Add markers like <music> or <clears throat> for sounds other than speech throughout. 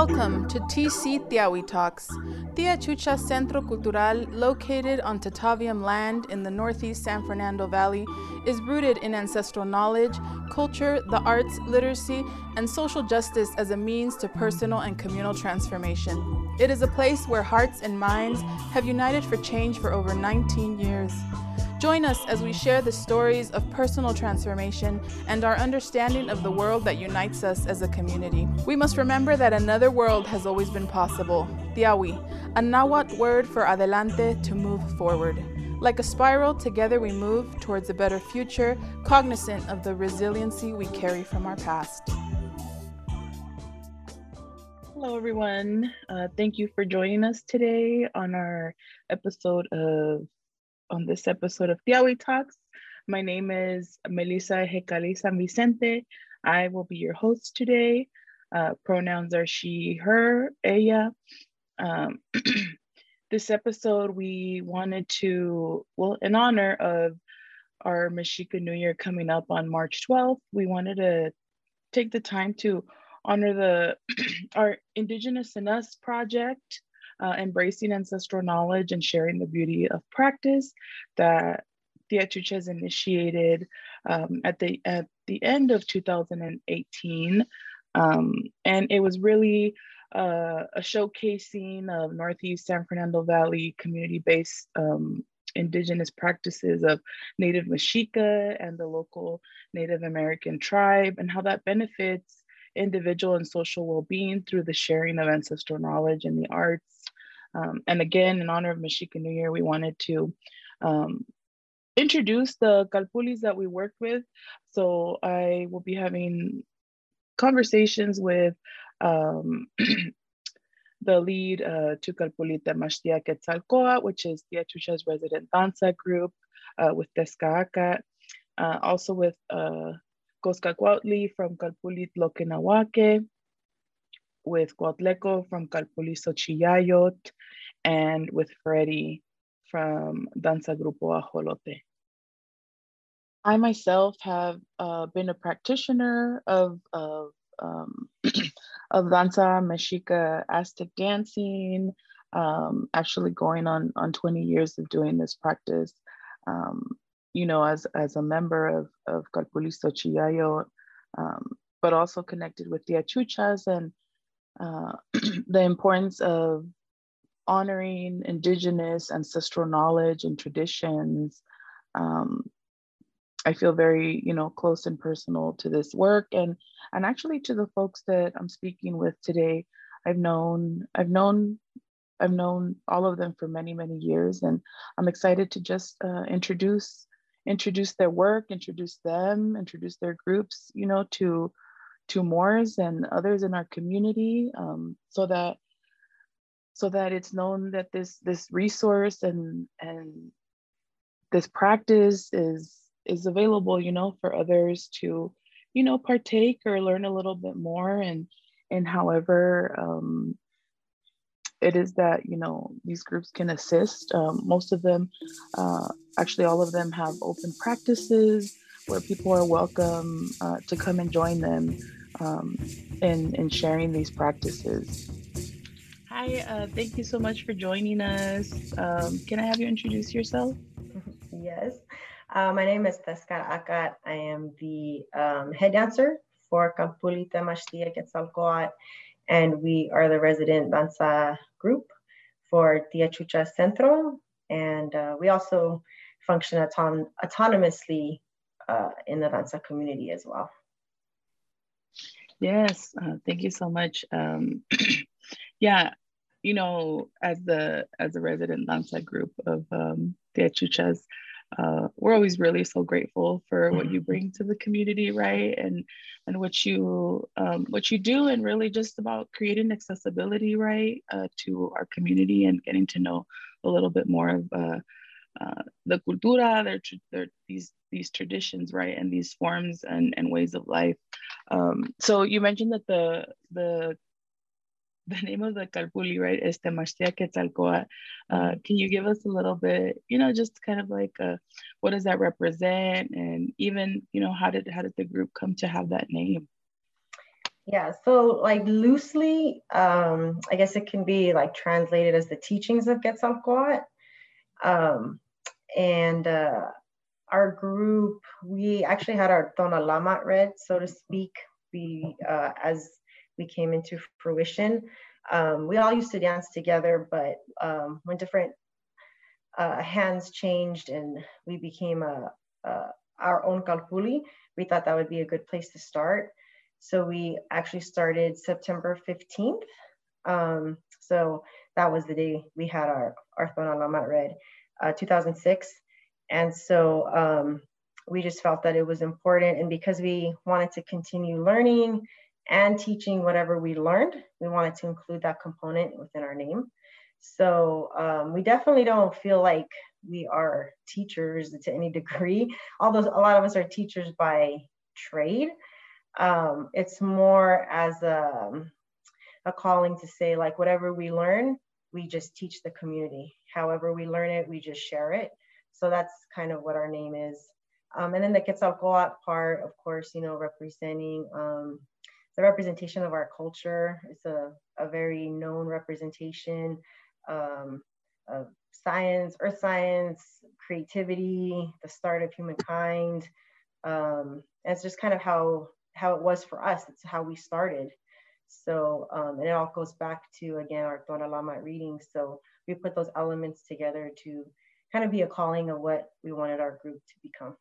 Welcome to TC Tiawi Talks. Tia Chucha Centro Cultural, located on Tataviam land in the northeast San Fernando Valley, is rooted in ancestral knowledge, culture, the arts, literacy, and social justice as a means to personal and communal transformation. It is a place where hearts and minds have united for change for over 19 years. Join us as we share the stories of personal transformation and our understanding of the world that unites us as a community. We must remember that another world has always been possible. Tiawi, a Nahuatl word for adelante to move forward. Like a spiral, together we move towards a better future, cognizant of the resiliency we carry from our past. Hello, everyone. Uh, thank you for joining us today on our episode of on this episode of Tiawi Talks. My name is Melissa Hecali San Vicente. I will be your host today. Uh, pronouns are she, her, ella. Um, <clears throat> this episode, we wanted to, well, in honor of our Mexica New Year coming up on March 12th, we wanted to take the time to honor the <clears throat> our Indigenous in Us project uh, embracing ancestral knowledge and sharing the beauty of practice that has initiated um, at the at the end of 2018, um, and it was really uh, a showcasing of Northeast San Fernando Valley community-based um, indigenous practices of Native Mexica and the local Native American tribe, and how that benefits individual and social well-being through the sharing of ancestral knowledge in the arts um, and again, in honor of Mexica New Year, we wanted to um, introduce the Calpulis that we work with. So I will be having conversations with um, <clears throat> the lead uh, to Calpulli Temashtia Quetzalcoatl, which is Tia Chucha's resident danza group uh, with Tezcaacat, uh, also with uh, Coscacuautli from Calpulli Tloque Nahuaque, with Cuautleco from Calpuliso Chillayot, and with Freddy from Danza Grupo Ajolote. I myself have uh, been a practitioner of, of, um, <clears throat> of Danza Mexica Aztec dancing, um, actually going on, on 20 years of doing this practice. Um, you know, as, as a member of, of Calpuliso Chillayot, um, but also connected with Tia Chucha's and uh, <clears throat> the importance of honoring indigenous ancestral knowledge and traditions. Um, I feel very, you know, close and personal to this work and and actually to the folks that I'm speaking with today. I've known, I've known, I've known all of them for many, many years, and I'm excited to just uh, introduce introduce their work, introduce them, introduce their groups, you know, to to Moors and others in our community um, so that so that it's known that this this resource and and this practice is is available you know for others to you know partake or learn a little bit more. And and however um, it is that you know these groups can assist. Um, most of them uh, actually all of them have open practices where people are welcome uh, to come and join them um, in, in sharing these practices. Hi, uh, thank you so much for joining us. Um, can I have you introduce yourself? <laughs> Yes, uh, my name is Tezcaacat. I am the um, head dancer for Calpulli Temashtia Quetzalcoatl, and we are the resident danza group for Tia Chucha Centro. And uh, we also function auton autonomously uh, in the danza community as well. Yes, uh, thank you so much. Um, <clears throat> yeah, you know, as the as a resident danza group of um, Tia Chucha's, uh, we're always really so grateful for what you bring to the community, right? And and what you um, what you do, and really just about creating accessibility, right, uh, to our community and getting to know a little bit more of uh, uh, the cultura, their, their these these traditions, right, and these forms and, and ways of life. Um, so you mentioned that the the the name of the calpuli, right, is Temashtia Quetzalcoatl. Uh, can you give us a little bit, you know, just kind of like uh, what does that represent, and even you know how did how did the group come to have that name? Yeah, so like loosely, um, I guess it can be like translated as the teachings of Quetzalcoatl. Um, and uh, our group, we actually had our Tonalamat read, so to speak, we uh, as we came into fruition. Um, we all used to dance together, but um, when different uh, hands changed and we became a, a, our own Calpulli, we thought that would be a good place to start. So we actually started September 15th. Um, so that was the day we had our, our Tonalamat read, uh, 2006. And so um, we just felt that it was important. And because we wanted to continue learning and teaching whatever we learned, we wanted to include that component within our name. So um, we definitely don't feel like we are teachers to any degree. <laughs> Although a lot of us are teachers by trade, um, it's more as a, a calling to say like whatever we learn, we just teach the community. However we learn it, we just share it. So that's kind of what our name is. Um, and then the Quetzalcoatl part, of course, you know, representing um, the representation of our culture. It's a, a very known representation um, of science, earth science, creativity, the start of humankind. Um, it's just kind of how how it was for us. It's how we started. So, um, and it all goes back to again our Tonalamat reading. So we put those elements together to kind of be a calling of what we wanted our group to become.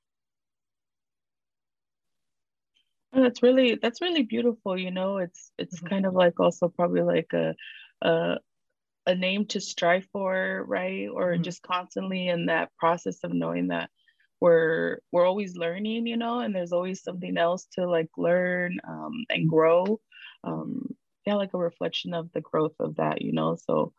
Oh, that's really that's really beautiful. You know, it's it's mm-hmm. kind of like also probably like a a a name to strive for, right? Or mm-hmm. just constantly in that process of knowing that we're we're always learning, you know, and there's always something else to like learn um, and grow. Um, yeah, like a reflection of the growth of that, you know. So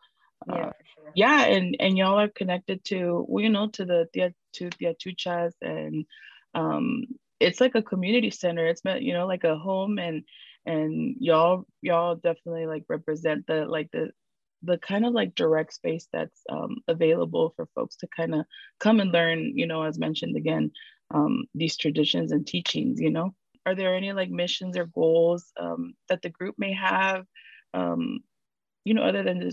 uh, yeah, sure. yeah, and and y'all are connected to well, you know, to the to the Atuchas and um it's like a community center. It's meant, you know, like a home and and y'all y'all definitely like represent the like the the kind of like direct space that's um, available for folks to kind of come and learn, you know, as mentioned again, um, these traditions and teachings, you know. Are there any like missions or goals um, that the group may have, um, you know, other than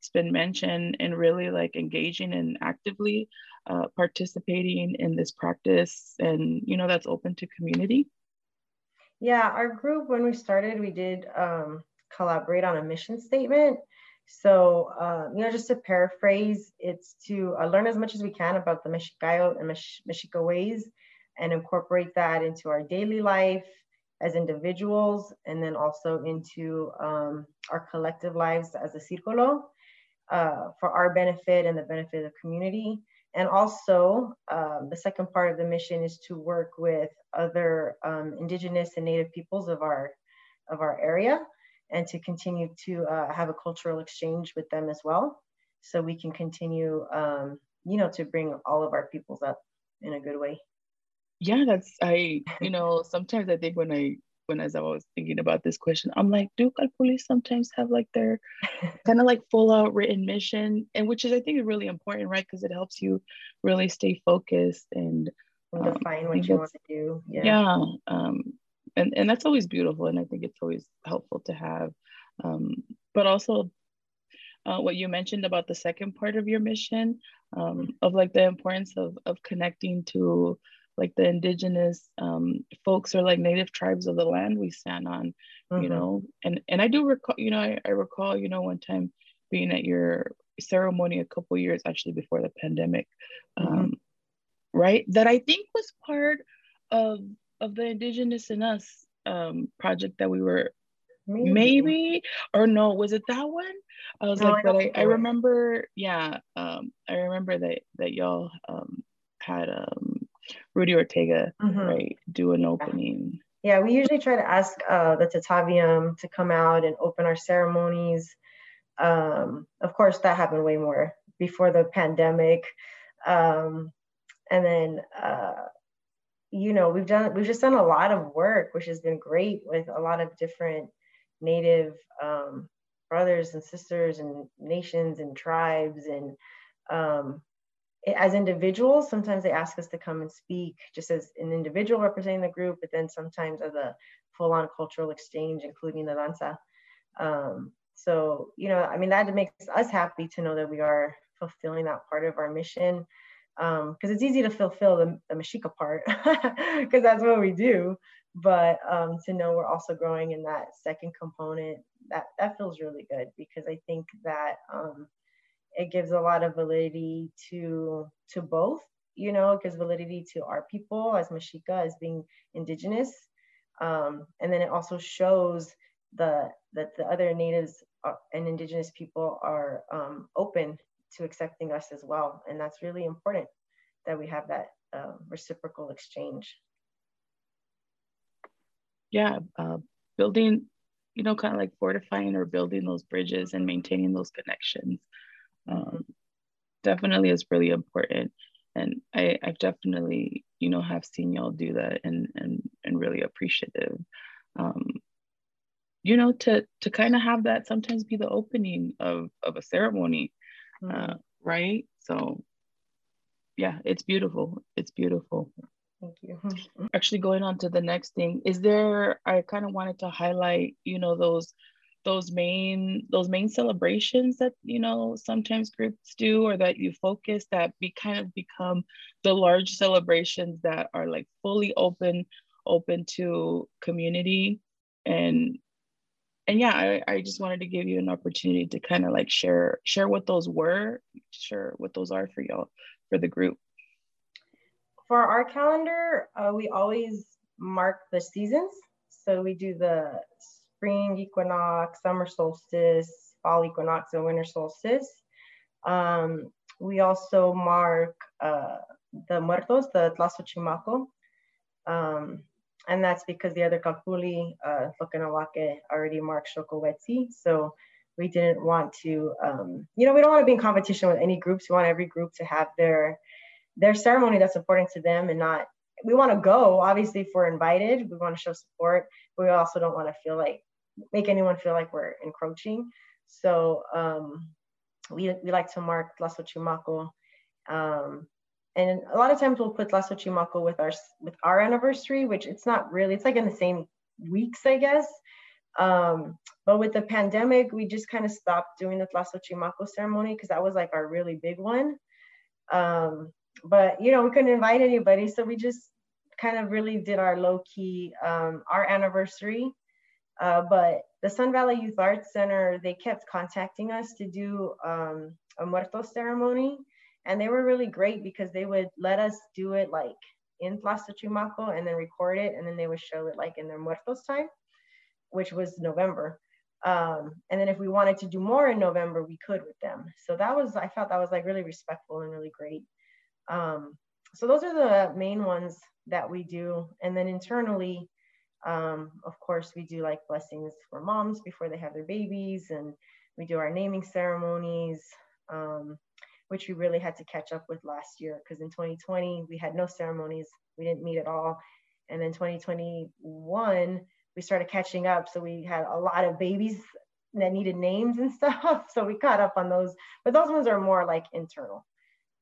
that's been mentioned and really like engaging and actively uh, participating in this practice and you know that's open to community. Yeah our group when we started we did um, collaborate on a mission statement. So uh, you know just to paraphrase it's to uh, learn as much as we can about the Mexicayo and Mexica ways and incorporate that into our daily life as individuals and then also into um, our collective lives as a círculo uh, for our benefit and the benefit of the community. And also, um, the second part of the mission is to work with other um, indigenous and native peoples of our of our area, and to continue to uh, have a cultural exchange with them as well, so we can continue, um, you know, to bring all of our peoples up in a good way. Yeah, that's I. You know, sometimes I think when I when as I was thinking about this question, I'm like, do police sometimes have like their <laughs> kind of like full out written mission? And which is I think is really important, right? Because it helps you really stay focused and um, define what you want to do. Yeah. yeah um, and, and that's always beautiful. And I think it's always helpful to have. Um, but also uh, what you mentioned about the second part of your mission um, of like the importance of, of connecting to like the indigenous um, folks or like native tribes of the land we stand on, mm-hmm. you know. And and I do recall, you know, I, I recall, you know, one time being at your ceremony a couple years actually before the pandemic, mm-hmm. um, right? That I think was part of of the Indigenous in Us um, project that we were maybe. maybe. or no, was it that one? I was no, like, I but I, I remember, yeah, um, I remember that that y'all um, had um Rudy Ortega, mm-hmm. right, do an opening. Yeah, we usually try to ask uh, the Tataviam to come out and open our ceremonies. Um, of course, that happened way more before the pandemic. Um, and then, uh, you know, we've done, we've just done a lot of work, which has been great with a lot of different Native um, brothers and sisters and nations and tribes and um, as individuals, sometimes they ask us to come and speak just as an individual representing the group, but then sometimes as a full-on cultural exchange, including the danza. Um, so, you know, I mean, that makes us happy to know that we are fulfilling that part of our mission. Because um, it's easy to fulfill the, the Mexica part, <laughs> because that's what we do. But um, to know we're also growing in that second component, that, that feels really good because I think that um, it gives a lot of validity to to both you know it gives validity to our people as mashika as being indigenous. Um, and then it also shows the that the other natives are, and indigenous people are um, open to accepting us as well. And that's really important that we have that uh, reciprocal exchange. Yeah uh, building you know kind of like fortifying or building those bridges and maintaining those connections um, definitely is really important and I, I've definitely, you know, have seen y'all do that and and and really appreciative. Um, you know, to to kind of have that sometimes be the opening of of a ceremony, uh, mm-hmm. uh, right? So, yeah, it's beautiful. It's beautiful. Thank you. <laughs> Actually, going on to the next thing, is there? I kind of wanted to highlight, you know, those those main those main celebrations that you know sometimes groups do or that you focus that be kind of become the large celebrations that are like fully open open to community. And and yeah I, I just wanted to give you an opportunity to kind of like share share what those were share what those are for y'all for the group. For our calendar uh, we always mark the seasons. So we do the spring equinox, summer solstice, fall equinox, and winter solstice. Um, we also mark uh, the muertos, the Tlazochimaco. Um, and that's because the other Calpuli, uh, already marked Xocowetzi. So we didn't want to, um, you know, we don't want to be in competition with any groups. We want every group to have their their ceremony that's important to them and not we want to go obviously if we're invited we want to show support but we also don't want to feel like make anyone feel like we're encroaching. So um, we, we like to mark Tlazochimaco. Um, and a lot of times we'll put Tlazochimaco with our with our anniversary, which it's not really, it's like in the same weeks, I guess. Um, but with the pandemic, we just kind of stopped doing the Tlazochimaco ceremony because that was like our really big one. Um, but you know, we couldn't invite anybody, so we just kind of really did our low key um, our anniversary uh, but the Sun Valley Youth Arts Center, they kept contacting us to do um, a muertos ceremony. And they were really great because they would let us do it like in Tlazochimaco and then record it. And then they would show it like in their muertos time, which was November. Um, and then if we wanted to do more in November, we could with them. So that was, I felt that was like really respectful and really great. Um, so those are the main ones that we do. And then internally, um, of course, we do like blessings for moms before they have their babies, and we do our naming ceremonies, um, which we really had to catch up with last year because in 2020 we had no ceremonies, we didn't meet at all, and then 2021 we started catching up, so we had a lot of babies that needed names and <laughs> stuff, so we caught up on those. But those ones are more like internal.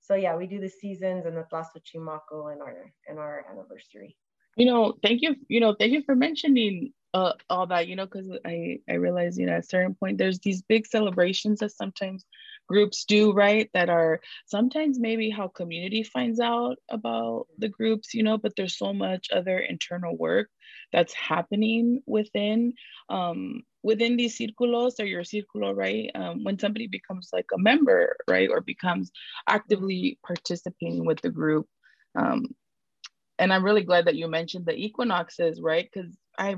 So yeah, we do the seasons and the Tlazochimaco and our and our anniversary. You know, thank you. You know, thank you for mentioning uh, all that. You know, because I I realize you know at a certain point there's these big celebrations that sometimes groups do right that are sometimes maybe how community finds out about the groups you know but there's so much other internal work that's happening within um within these círculos or your círculo right um, when somebody becomes like a member right or becomes actively participating with the group um, and I'm really glad that you mentioned the equinoxes, right? Because I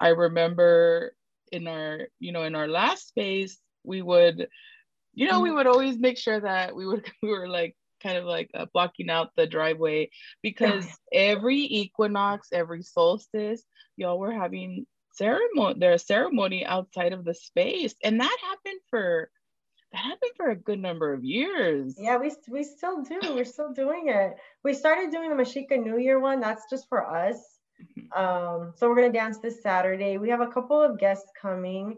I remember in our you know in our last space we would you know we would always make sure that we would <laughs> we were like kind of like uh, blocking out the driveway because <laughs> every equinox every solstice y'all were having ceremony their ceremony outside of the space and that happened for that happened for a good number of years. Yeah, we, we still do. We're still doing it. We started doing the Mashika New Year one. That's just for us. Mm-hmm. Um, so we're going to dance this Saturday. We have a couple of guests coming,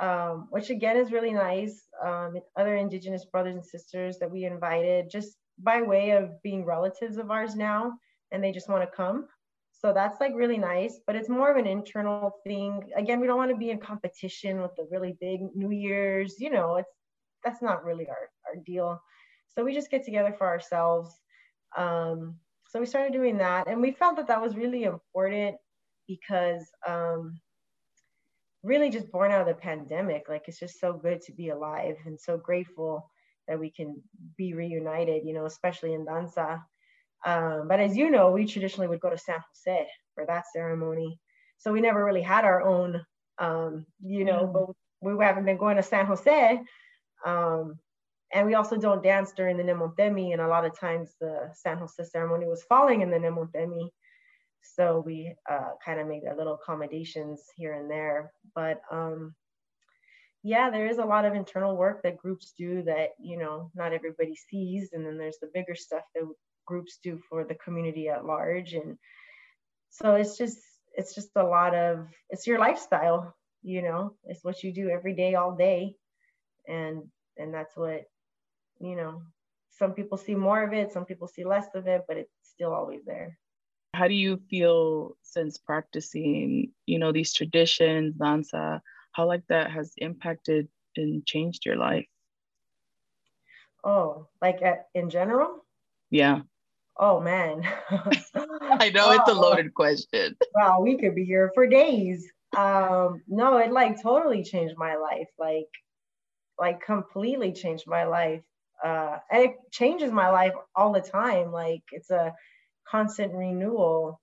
um, which again is really nice. Um, other Indigenous brothers and sisters that we invited just by way of being relatives of ours now, and they just want to come. So that's like really nice, but it's more of an internal thing. Again, we don't want to be in competition with the really big New Year's. You know, it's that's not really our our deal. So we just get together for ourselves. Um, so we started doing that, and we felt that that was really important because um, really just born out of the pandemic. Like it's just so good to be alive and so grateful that we can be reunited, you know, especially in danza. Um, but as you know, we traditionally would go to San Jose for that ceremony. So we never really had our own, um, you know, mm. but we haven't been going to San Jose. Um, and we also don't dance during the Nemontemi. And a lot of times the San Jose ceremony was falling in the Nemontemi. So we uh, kind of made a little accommodations here and there. But um, yeah, there is a lot of internal work that groups do that, you know, not everybody sees. And then there's the bigger stuff that groups do for the community at large. And so it's just, it's just a lot of, it's your lifestyle, you know, it's what you do every day, all day. And, and that's what, you know, some people see more of it, some people see less of it, but it's still always there. How do you feel since practicing, you know, these traditions, danza, how like that has impacted and changed your life? Oh, like at, in general? Yeah. Oh man. <laughs> I know oh. it's a oh. loaded question. Wow, we could be here for days. Um, no, it like totally changed my life. Like, like completely changed my life. Uh, and it changes my life all the time. Like it's a constant renewal,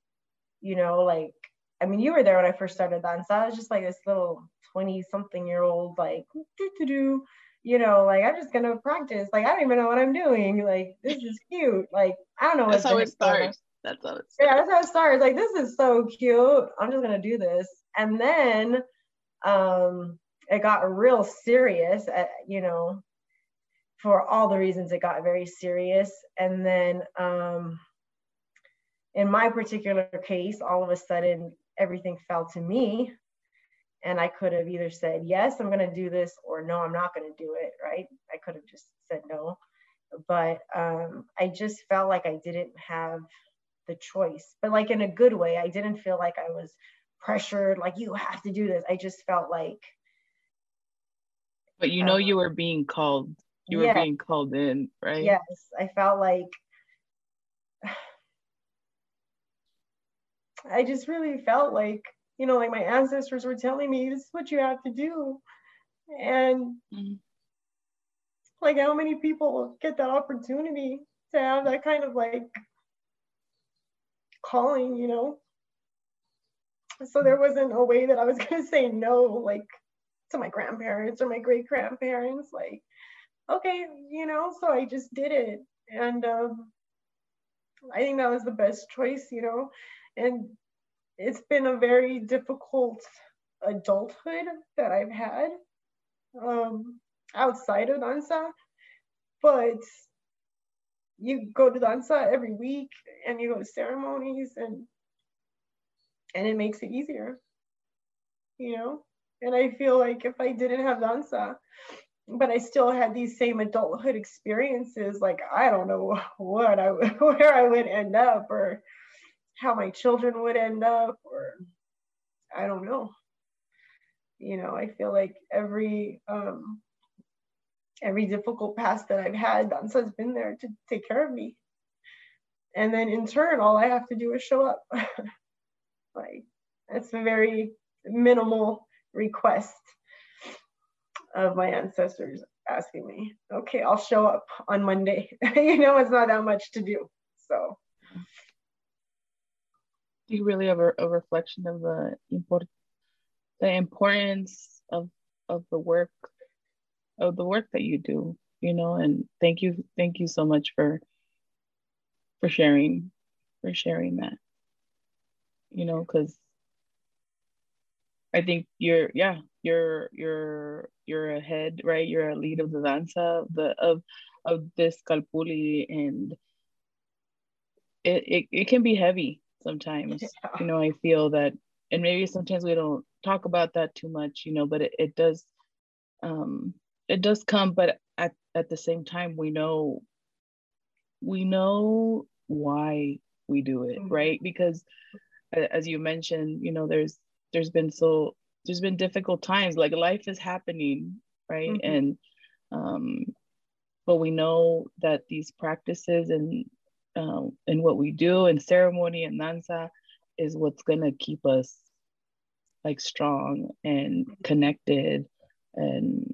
you know, like I mean, you were there when I first started danza. I was just like this little 20 something year old, like, do, do, do, you know, like, I'm just going to practice. Like, I don't even know what I'm doing. Like, this is cute. Like, I don't know. That's how it starts. That's how it starts. Yeah, that's how it starts. Like, this is so cute. I'm just going to do this. And then um, it got real serious, at, you know, for all the reasons it got very serious. And then, um, in my particular case, all of a sudden everything fell to me. And I could have either said, yes, I'm going to do this, or no, I'm not going to do it, right? I could have just said no. But um, I just felt like I didn't have the choice, but like in a good way. I didn't feel like I was pressured, like, you have to do this. I just felt like. But you know, um, you were being called, you were being called in, right? Yes. I felt like I just really felt like, you know, like my ancestors were telling me, this is what you have to do. And mm-hmm. like, how many people get that opportunity to have that kind of like calling, you know? So there wasn't a way that I was <laughs> going to say no, like to my grandparents or my great grandparents. Like, okay, you know, so I just did it. And um, I think that was the best choice, you know and it's been a very difficult adulthood that I've had um, outside of danza, but you go to danza every week and you go to ceremonies and and it makes it easier, you know. And I feel like if I didn't have danza, but I still had these same adulthood experiences, like I don't know <laughs> what I <laughs> where I would end up or how my children would end up or I don't know. You know, I feel like every um every difficult past that I've had, Danza's been there to take care of me. And then in turn, all I have to do is show up. <laughs> like that's a very minimal request of my ancestors asking me, okay, I'll show up on Monday. <laughs> you know, it's not that much to do. So you really have a, a reflection of the import the importance of of the work of the work that you do you know and thank you thank you so much for for sharing for sharing that you know because i think you're yeah you're you're you're ahead right you're a lead of the danza the of of this calpulli and it, it, it can be heavy sometimes yeah. you know i feel that and maybe sometimes we don't talk about that too much you know but it, it does um it does come but at, at the same time we know we know why we do it, mm-hmm. right? Because as you mentioned, you know, there's there's been so there's been difficult times, like life is happening, right? Mm-hmm. And um, but we know that these practices and um, and what we do and ceremony and danza is what's gonna keep us like strong and connected and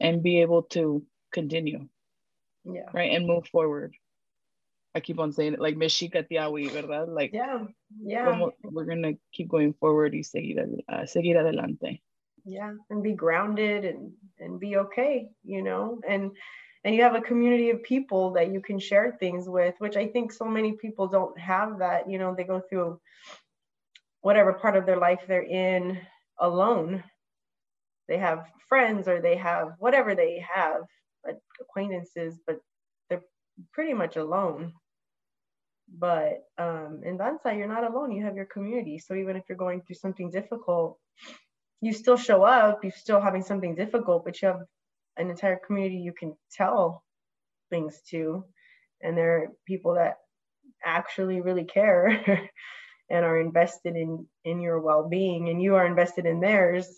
and be able to continue yeah right and move forward I keep on saying it like Mexica Tiawi, ¿verdad? Like yeah, yeah. We're gonna keep going forward y seguir, uh, seguir adelante. Yeah, and be grounded and and be okay, you know, and and you have a community of people that you can share things with, which I think so many people don't have that. You know, they go through whatever part of their life they're in alone. They have friends or they have whatever they have, acquaintances, but they're pretty much alone but um, in danza you're not alone. You have your community. So even if you're going through something difficult you still show up. You're still having something difficult but you have an entire community you can tell things to. And there are people that actually really care <laughs> and are invested in in your well-being and you are invested in theirs.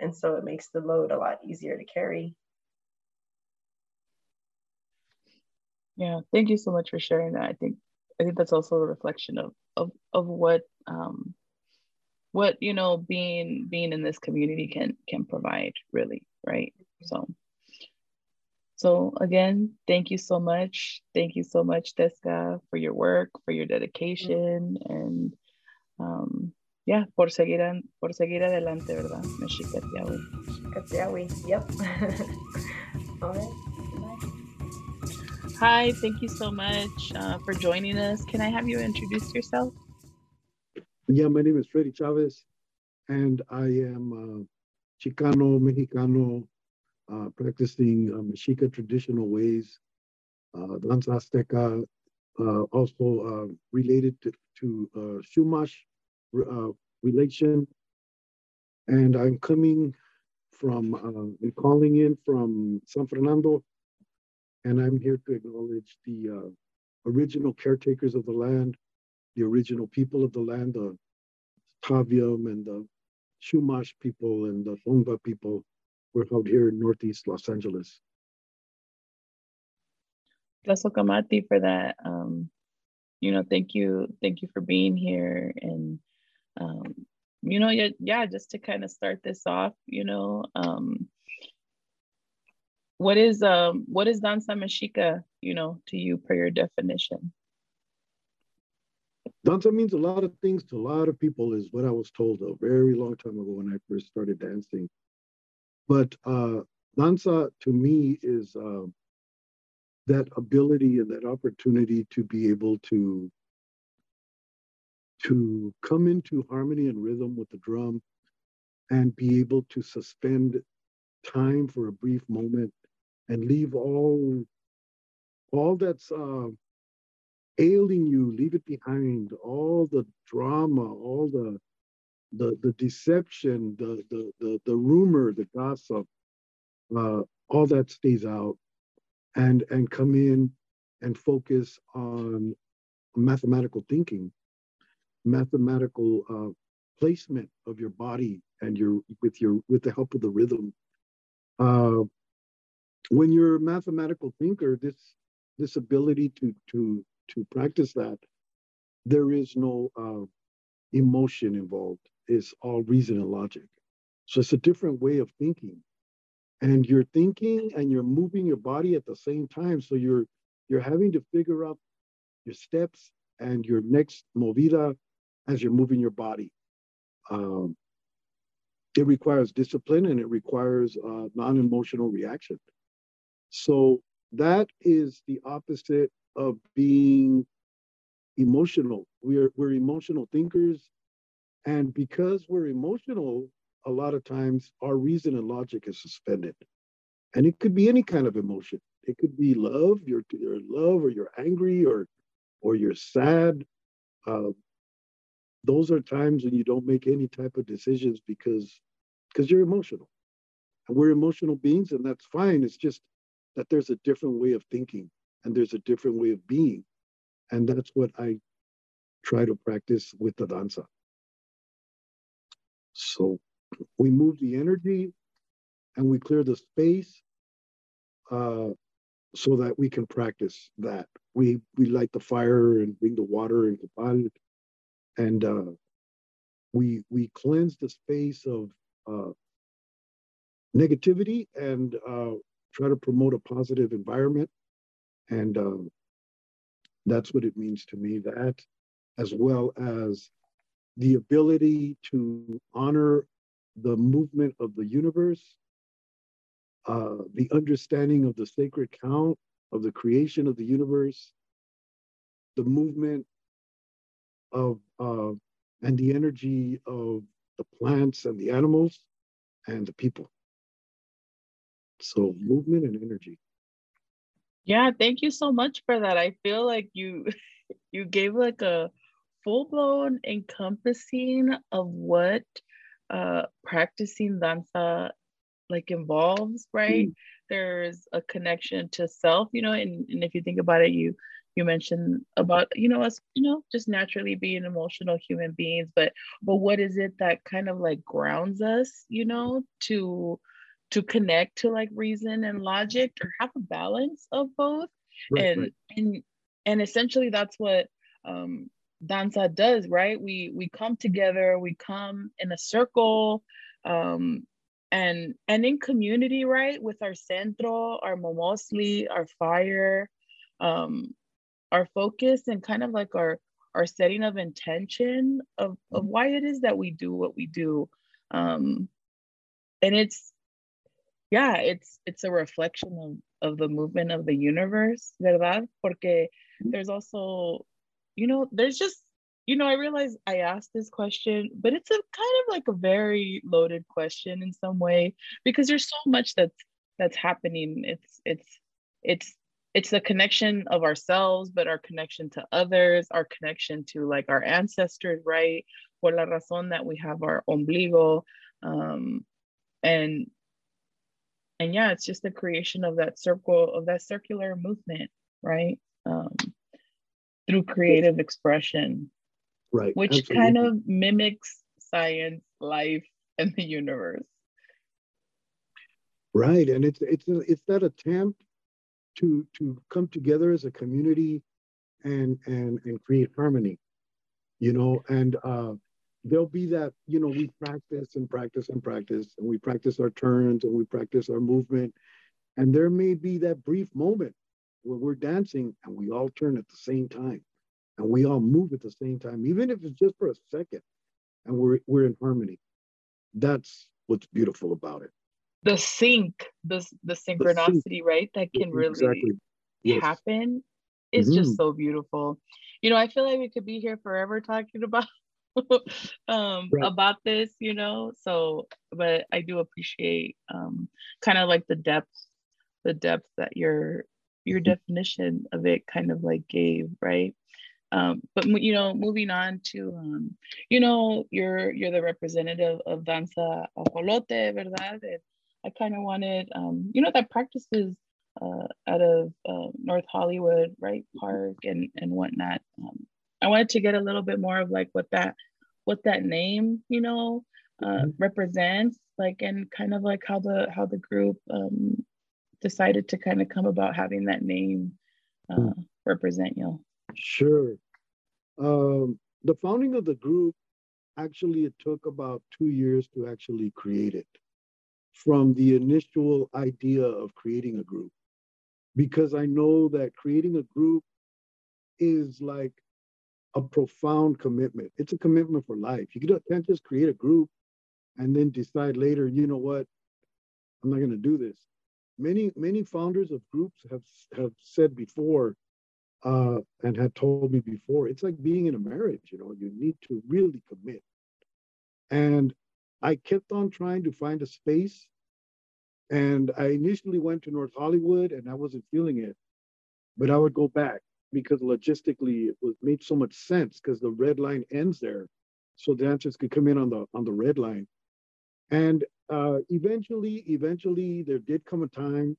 And so it makes the load a lot easier to carry. Yeah. Thank you so much for sharing that. I think I think that's also a reflection of of of what um, what you know being being in this community can can provide really right? So so again thank you so much. Thank you so much Tesca for your work for your dedication and um, yeah por seguir por seguir adelante verdad? Mexica Tiawi yep. <laughs> All right Hi, thank you so much uh, for joining us. Can I have you introduce yourself? Yeah, my name is Freddy Chavez, and I am uh, Chicano, Mexicano, uh, practicing uh, Mexica traditional ways, uh, danza Azteca, uh, also uh, related to, to uh, Chumash relation. And I'm coming from, I'm calling in from San Fernando, and I'm here to acknowledge the uh, original caretakers of the land, the original people of the land, the Tataviam and the Chumash people and the Tongva people were held here in Northeast Los Angeles. Kamati, for that. Um, you know, thank you, thank you for being here. And, um, you know, yeah, yeah, just to kind of start this off, you know, um, what is um what is danza mexica you know to you per your definition? Danza means a lot of things to a lot of people is what i was told a very long time ago when i first started dancing. But uh danza to me is uh, that ability and that opportunity to be able to to come into harmony and rhythm with the drum and be able to suspend time for a brief moment and leave all all that's uh, ailing you, leave it behind. All the drama, all the the the deception, the the the, the rumor, the gossip, uh, all that stays out, and and come in and focus on mathematical thinking, mathematical uh, placement of your body and your with your with the help of the rhythm. Uh, when you're a mathematical thinker, this this ability to to to practice that, there is no uh, emotion involved. It's all reason and logic. So it's a different way of thinking, and you're thinking and you're moving your body at the same time. So you're you're having to figure out your steps and your next movida as you're moving your body. Um, it requires discipline and it requires uh, non-emotional reaction. So that is the opposite of being emotional. We're we're emotional thinkers, and because we're emotional, a lot of times our reason and logic is suspended. And it could be any kind of emotion. It could be love, you're, you're love, or you're angry, or or you're sad. Uh, those are times when you don't make any type of decisions because because you're emotional. And we're emotional beings, and that's fine. It's just that there's a different way of thinking and there's a different way of being. And that's what I try to practice with the danza. So we move the energy and we clear the space uh, so that we can practice that. We we light the fire and bring the water and copal, and uh, we we cleanse the space of uh, negativity and uh, try to promote a positive environment. And um, that's what it means to me. That, as well as the ability to honor the movement of the universe, uh, the understanding of the sacred count of the creation of the universe, the movement of uh, and the energy of the plants and the animals and the people. So movement and energy. Yeah, thank you so much for that. I feel like you <laughs> you gave like a full-blown encompassing of what uh practicing danza like involves, right? Mm. There's a connection to self, you know, and, and if you think about it, you you mentioned about you know us you know just naturally being emotional human beings but but what is it that kind of like grounds us you know to to connect to like reason and logic or have a balance of both. Right, and right. and and essentially that's what um danza does right? We we come together we come in a circle um and and in community right? With our centro our momosli our fire um our focus and kind of like our our setting of intention of of why it is that we do what we do. Um and it's yeah, it's it's a reflection of, of the movement of the universe, ¿verdad? Porque there's also, you know, there's just, you know, I realize I asked this question, but it's a kind of like a very loaded question in some way because there's so much that's that's happening. It's it's it's it's the connection of ourselves, but our connection to others, our connection to like our ancestors, right? Por la razón that we have our ombligo. Um, and and yeah it's just the creation of that circle of that circular movement right um, through creative expression right which Absolutely. kind of mimics science life <laughs> and the universe right and it's it's it's that attempt to to come together as a community and and and create harmony you know and uh there'll be that, you know, we practice and practice and practice, and we practice our turns and we practice our movement. And there may be that brief moment where we're dancing and we all turn at the same time and we all move at the same time, even if it's just for a second, and we're we're in harmony. That's what's beautiful about it. The sync, the the synchronicity, the sync. right? That can really exactly. yes. happen is mm-hmm. just so beautiful. You know, I feel like we could be here forever talking <laughs> about <laughs> um, right. about this, you know. So, but I do appreciate um, kind of like the depth, the depth that your your mm-hmm. definition of it kind of like gave, right? Um, but you know, moving on to um, you know, you're you're the representative of danza ajolote, verdad? And I kind of wanted, um, you know, that practices uh, out of uh, North Hollywood, right, Park and and whatnot. Um, I wanted to get a little bit more of like what that what that name, you know, uh, mm-hmm. represents, like and kind of like how the how the group um, decided to kind of come about having that name uh, mm. represent you. Sure. Um, the founding of the group actually it took about two years to actually create it from the initial idea of creating a group because I know that creating a group is like a profound commitment. It's a commitment for life. You can't just create a group and then decide later, you know what, I'm not going to do this. Many many founders of groups have have said before, uh, and had told me before, it's like being in a marriage. You know, you need to really commit. And I kept on trying to find a space. And I initially went to North Hollywood, and I wasn't feeling it, but I would go back because logistically it was made so much sense because the red line ends there, so dancers could come in on the on the red line, and uh, eventually, eventually there did come a time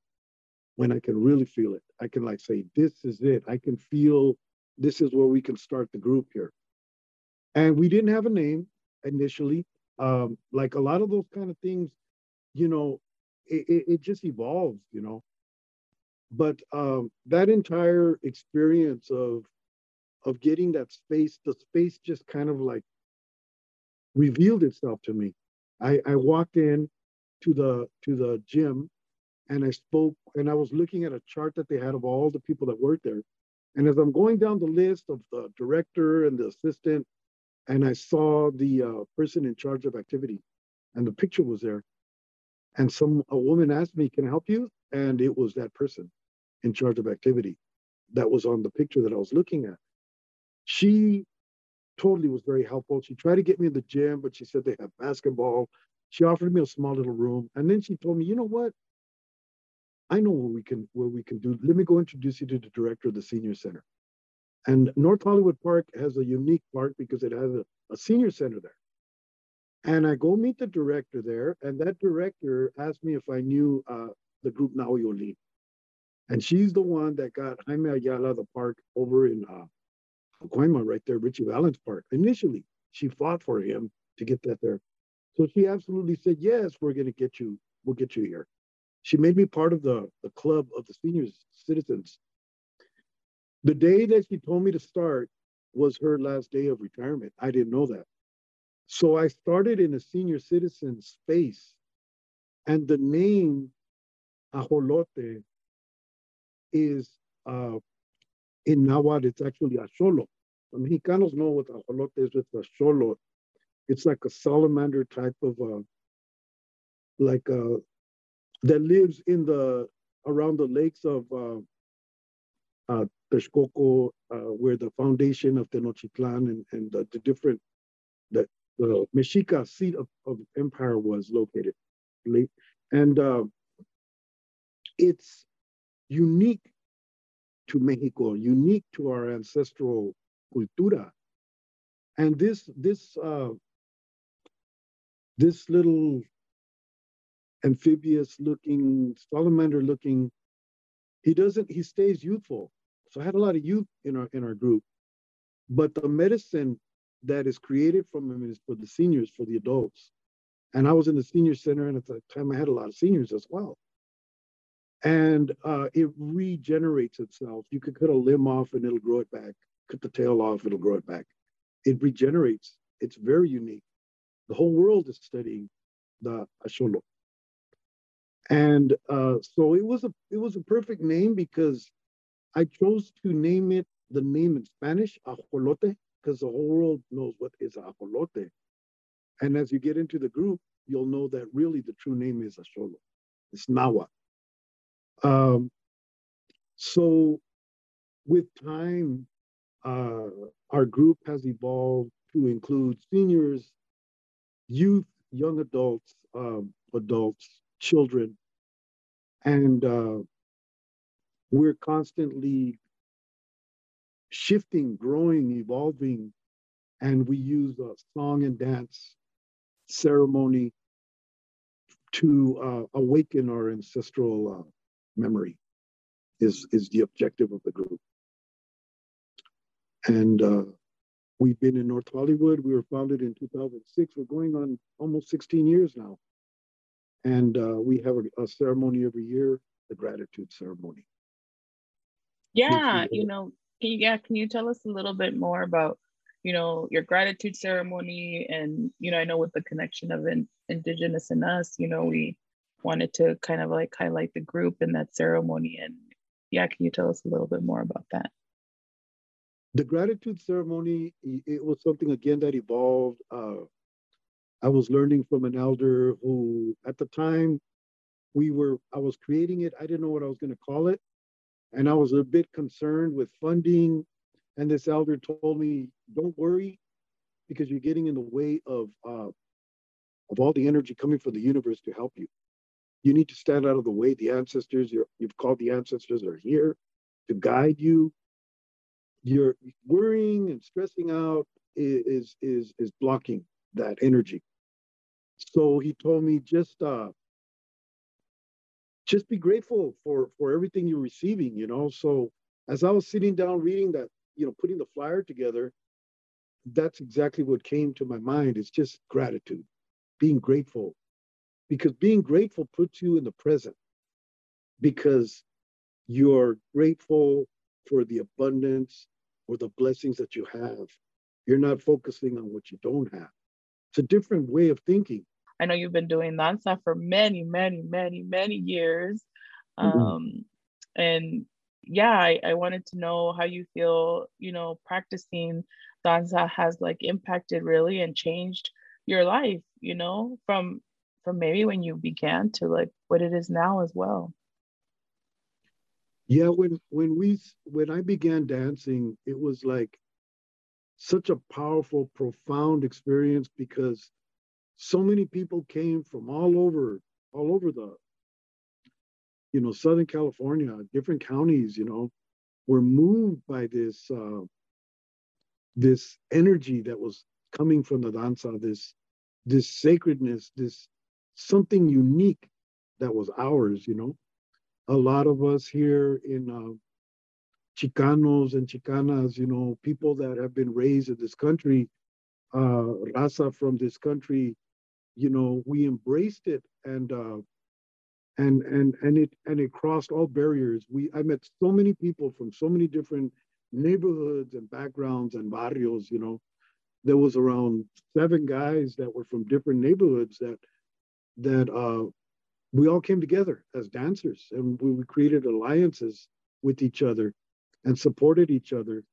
when I can really feel it. I can like say, this is it. I can feel this is where we can start the group here. And we didn't have a name initially. Um, like a lot of those kind of things, you know, it, it, it just evolves, you know. But um, that entire experience of of getting that space, the space just kind of like revealed itself to me. I, I walked in to the to the gym and I spoke and I was looking at a chart that they had of all the people that worked there. And as I'm going down the list of the director and the assistant, and I saw the uh, person in charge of activity, and the picture was there. And some a woman asked me, "Can I help you?" And it was that person in charge of activity that was on the picture that I was looking at. She totally was very helpful. She tried to get me in the gym, but she said they have basketball. She offered me a small little room, and then she told me, "You know what? I know what we can what we can do. Let me go introduce you to the director of the senior center. And North Hollywood Park has a unique park because it has a, a senior center there. And I go meet the director there, and that director asked me if I knew uh, the group Naoyolin. And she's the one that got Jaime Ayala the park over in uh, right there, Ritchie Valens Park. Initially, she fought for him to get that there. So she absolutely said, yes, we're going to get you, we'll get you here. She made me part of the, the club of the senior citizens. The day that she told me to start was her last day of retirement. I didn't know that. So I started in a senior citizen space. And the name Ajolote is uh, in Nahuatl, it's actually Axolo. The Mexicanos know what Ajolote is, it's Axolo. It's like a salamander type of, uh, like a that lives in the around the lakes of uh, uh, Texcoco, uh, where the foundation of Tenochtitlan and, and the, the different, the, the Mexica seat of, of empire was located. And uh, it's unique to Mexico, unique to our ancestral cultura. And this, this, uh, this little amphibious looking, salamander looking. He doesn't, he stays youthful. So I had a lot of youth in our in our group. But the medicine that is created from him is for the seniors, for the adults. And I was in the senior center, and at the time I had a lot of seniors as well. And uh, it regenerates itself. You could cut a limb off and it'll grow it back. Cut the tail off, it'll grow it back. It regenerates. It's very unique. The whole world is studying the Axolo. And uh, so it was a it was a perfect name because I chose to name it the name in Spanish, ajolote, because the whole world knows what is ajolote. And as you get into the group, you'll know that really the true name is Axolo. It's Nawa. Um, so with time, uh, our group has evolved to include seniors, youth, young adults, um, adults, children. And uh, we're constantly shifting, growing, evolving. And we use a song and dance ceremony to uh, awaken our ancestral uh, memory is, is the objective of the group. And uh, we've been in North Hollywood. We were founded in 2006. We're going on almost 16 years now. And uh, we have a, a, ceremony every year, the gratitude ceremony. Yeah, you know, can you, yeah, can you tell us a little bit more about, you know, your gratitude ceremony? And, you know, I know with the connection of in, Indigenous in us, you know, we wanted to kind of like highlight the group in that ceremony. And yeah, can you tell us a little bit more about that? The gratitude ceremony, it was something again that evolved. Uh, I was learning from an elder who, at the time, we were, I was creating it. I didn't know what I was going to call it. And I was a bit concerned with funding. And this elder told me, don't worry, because you're getting in the way of, uh, of all the energy coming from the universe to help you. You need to stand out of the way. The ancestors, you have called the ancestors, are here to guide you. You're worrying and stressing out is, is, is blocking that energy. So he told me just uh, just be grateful for for everything you're receiving you know so as i was sitting down reading that you know putting the flyer together that's exactly what came to my mind it's just gratitude being grateful because being grateful puts you in the present because you're grateful for the abundance or the blessings that you have you're not focusing on what you don't have it's a different way of thinking I know you've been doing danza for many, many, many, many years. Mm-hmm. Um, and yeah, I, I wanted to know how you feel, you know, practicing danza has like impacted really and changed your life, you know, from from maybe when you began to like what it is now as well. Yeah, when when we when I began dancing, it was like such a powerful, profound experience because so many people came from all over, all over the, you know, Southern California, different counties, you know, were moved by this, uh, this energy that was coming from the danza, this, this sacredness, this something unique that was ours, you know. A lot of us here in uh, Chicanos and Chicanas, you know, people that have been raised in this country, uh, raza from this country, you know, we embraced it and uh, and and and it and it crossed all barriers. We I met so many people from so many different neighborhoods and backgrounds and barrios. You know, there was around seven guys that were from different neighborhoods that that uh, we all came together as dancers and we, we created alliances with each other and supported each other.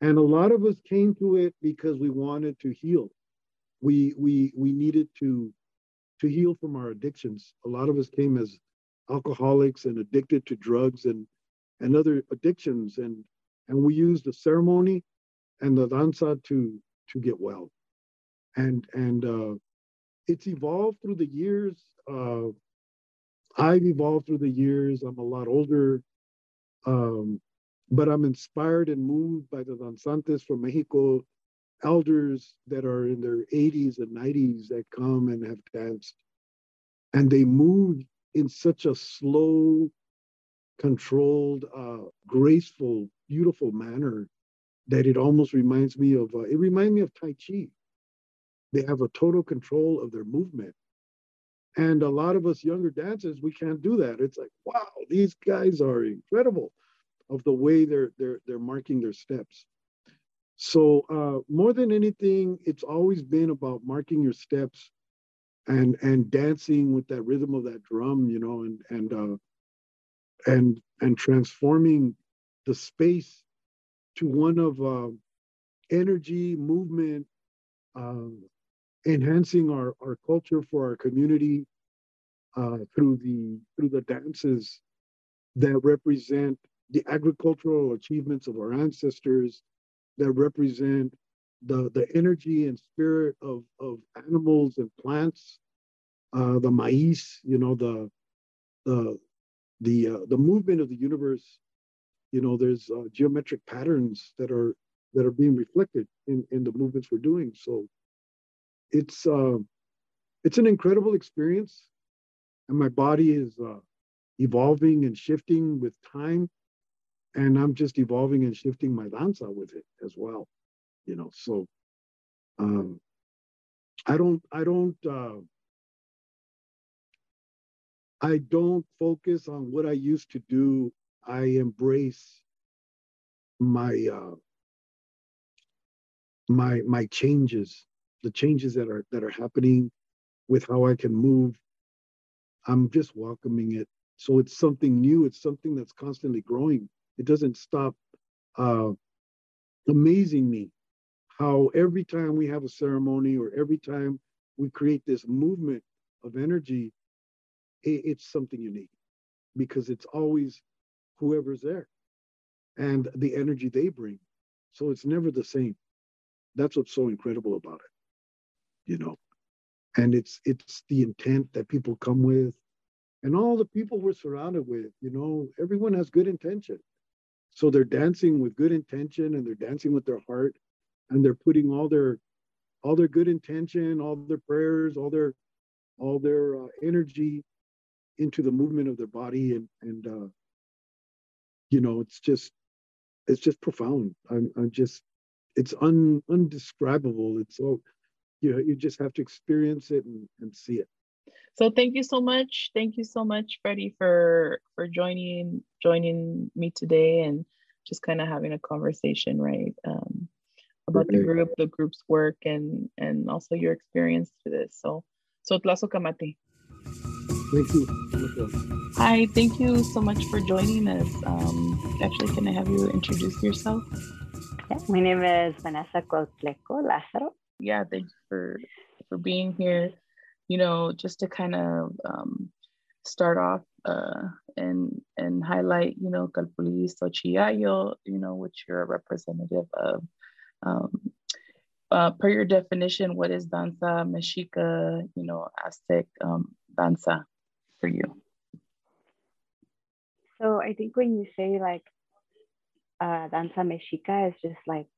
And a lot of us came to it because we wanted to heal we we we needed to to heal from our addictions. A lot of us came as alcoholics and addicted to drugs and and other addictions, and and we used the ceremony and the danza to to get well, and and uh, it's evolved through the years. Uh, I've evolved through the years. I'm a lot older, um, but I'm inspired and moved by the danzantes from Mexico elders that are in their 80s and 90s that come and have danced. And they move in such a slow, controlled, uh, graceful, beautiful manner that it almost reminds me of, uh, it reminds me of Tai Chi. They have a total control of their movement. And a lot of us younger dancers, we can't do that. It's like, wow, these guys are incredible of the way they're they're they're marking their steps. So uh, more than anything, it's always been about marking your steps and and dancing with that rhythm of that drum, you know, and and uh, and and transforming the space to one of uh, energy, movement, uh, enhancing our our culture for our community uh, through the through the dances that represent the agricultural achievements of our ancestors that represent the, the energy and spirit of, of animals and plants, uh, the maize, you know, the, the, the, uh, the movement of the universe. You know, there's uh, geometric patterns that are, that are being reflected in, in the movements we're doing. So it's, uh, it's an incredible experience. And my body is uh, evolving and shifting with time and I'm just evolving and shifting my danza with it as well, you know. So um, I don't, I don't, uh, I don't focus on what I used to do. I embrace my uh, my my changes, the changes that are that are happening with how I can move. I'm just welcoming it. So it's something new. It's something that's constantly growing it doesn't stop uh, amazing me how every time we have a ceremony or every time we create this movement of energy, it, it's something unique because it's always whoever's there and the energy they bring. So it's never the same. That's what's so incredible about it, you know. And it's it's the intent that people come with, and all the people we're surrounded with. You know, everyone has good intention. So they're dancing with good intention and they're dancing with their heart and they're putting all their all their good intention, all their prayers, all their all their uh, energy into the movement of their body and and uh, you know it's just it's just profound. I'm I'm just it's un undescribable. It's so you know you just have to experience it and, and see it. So thank you so much. Thank you so much, Freddie, for for joining joining me today and just kind of having a conversation, right? Um, about the group, the group's work, and and also your experience to this. So, so Tlazohcamati. Thank you. Hi, thank you so much for joining us. Um, actually, can I have you introduce yourself? Yeah, my name is Vanessa Cuautleco Lázaro. Yeah, thank you for for being here. You know, just to kind of um, start off uh, and and highlight, you know, Calpulis Xochiyayo, you know, which you're a representative of. Um, uh, per your definition, what is danza mexica, you know, Aztec um, danza for you? So I think when you say like uh, danza mexica is just like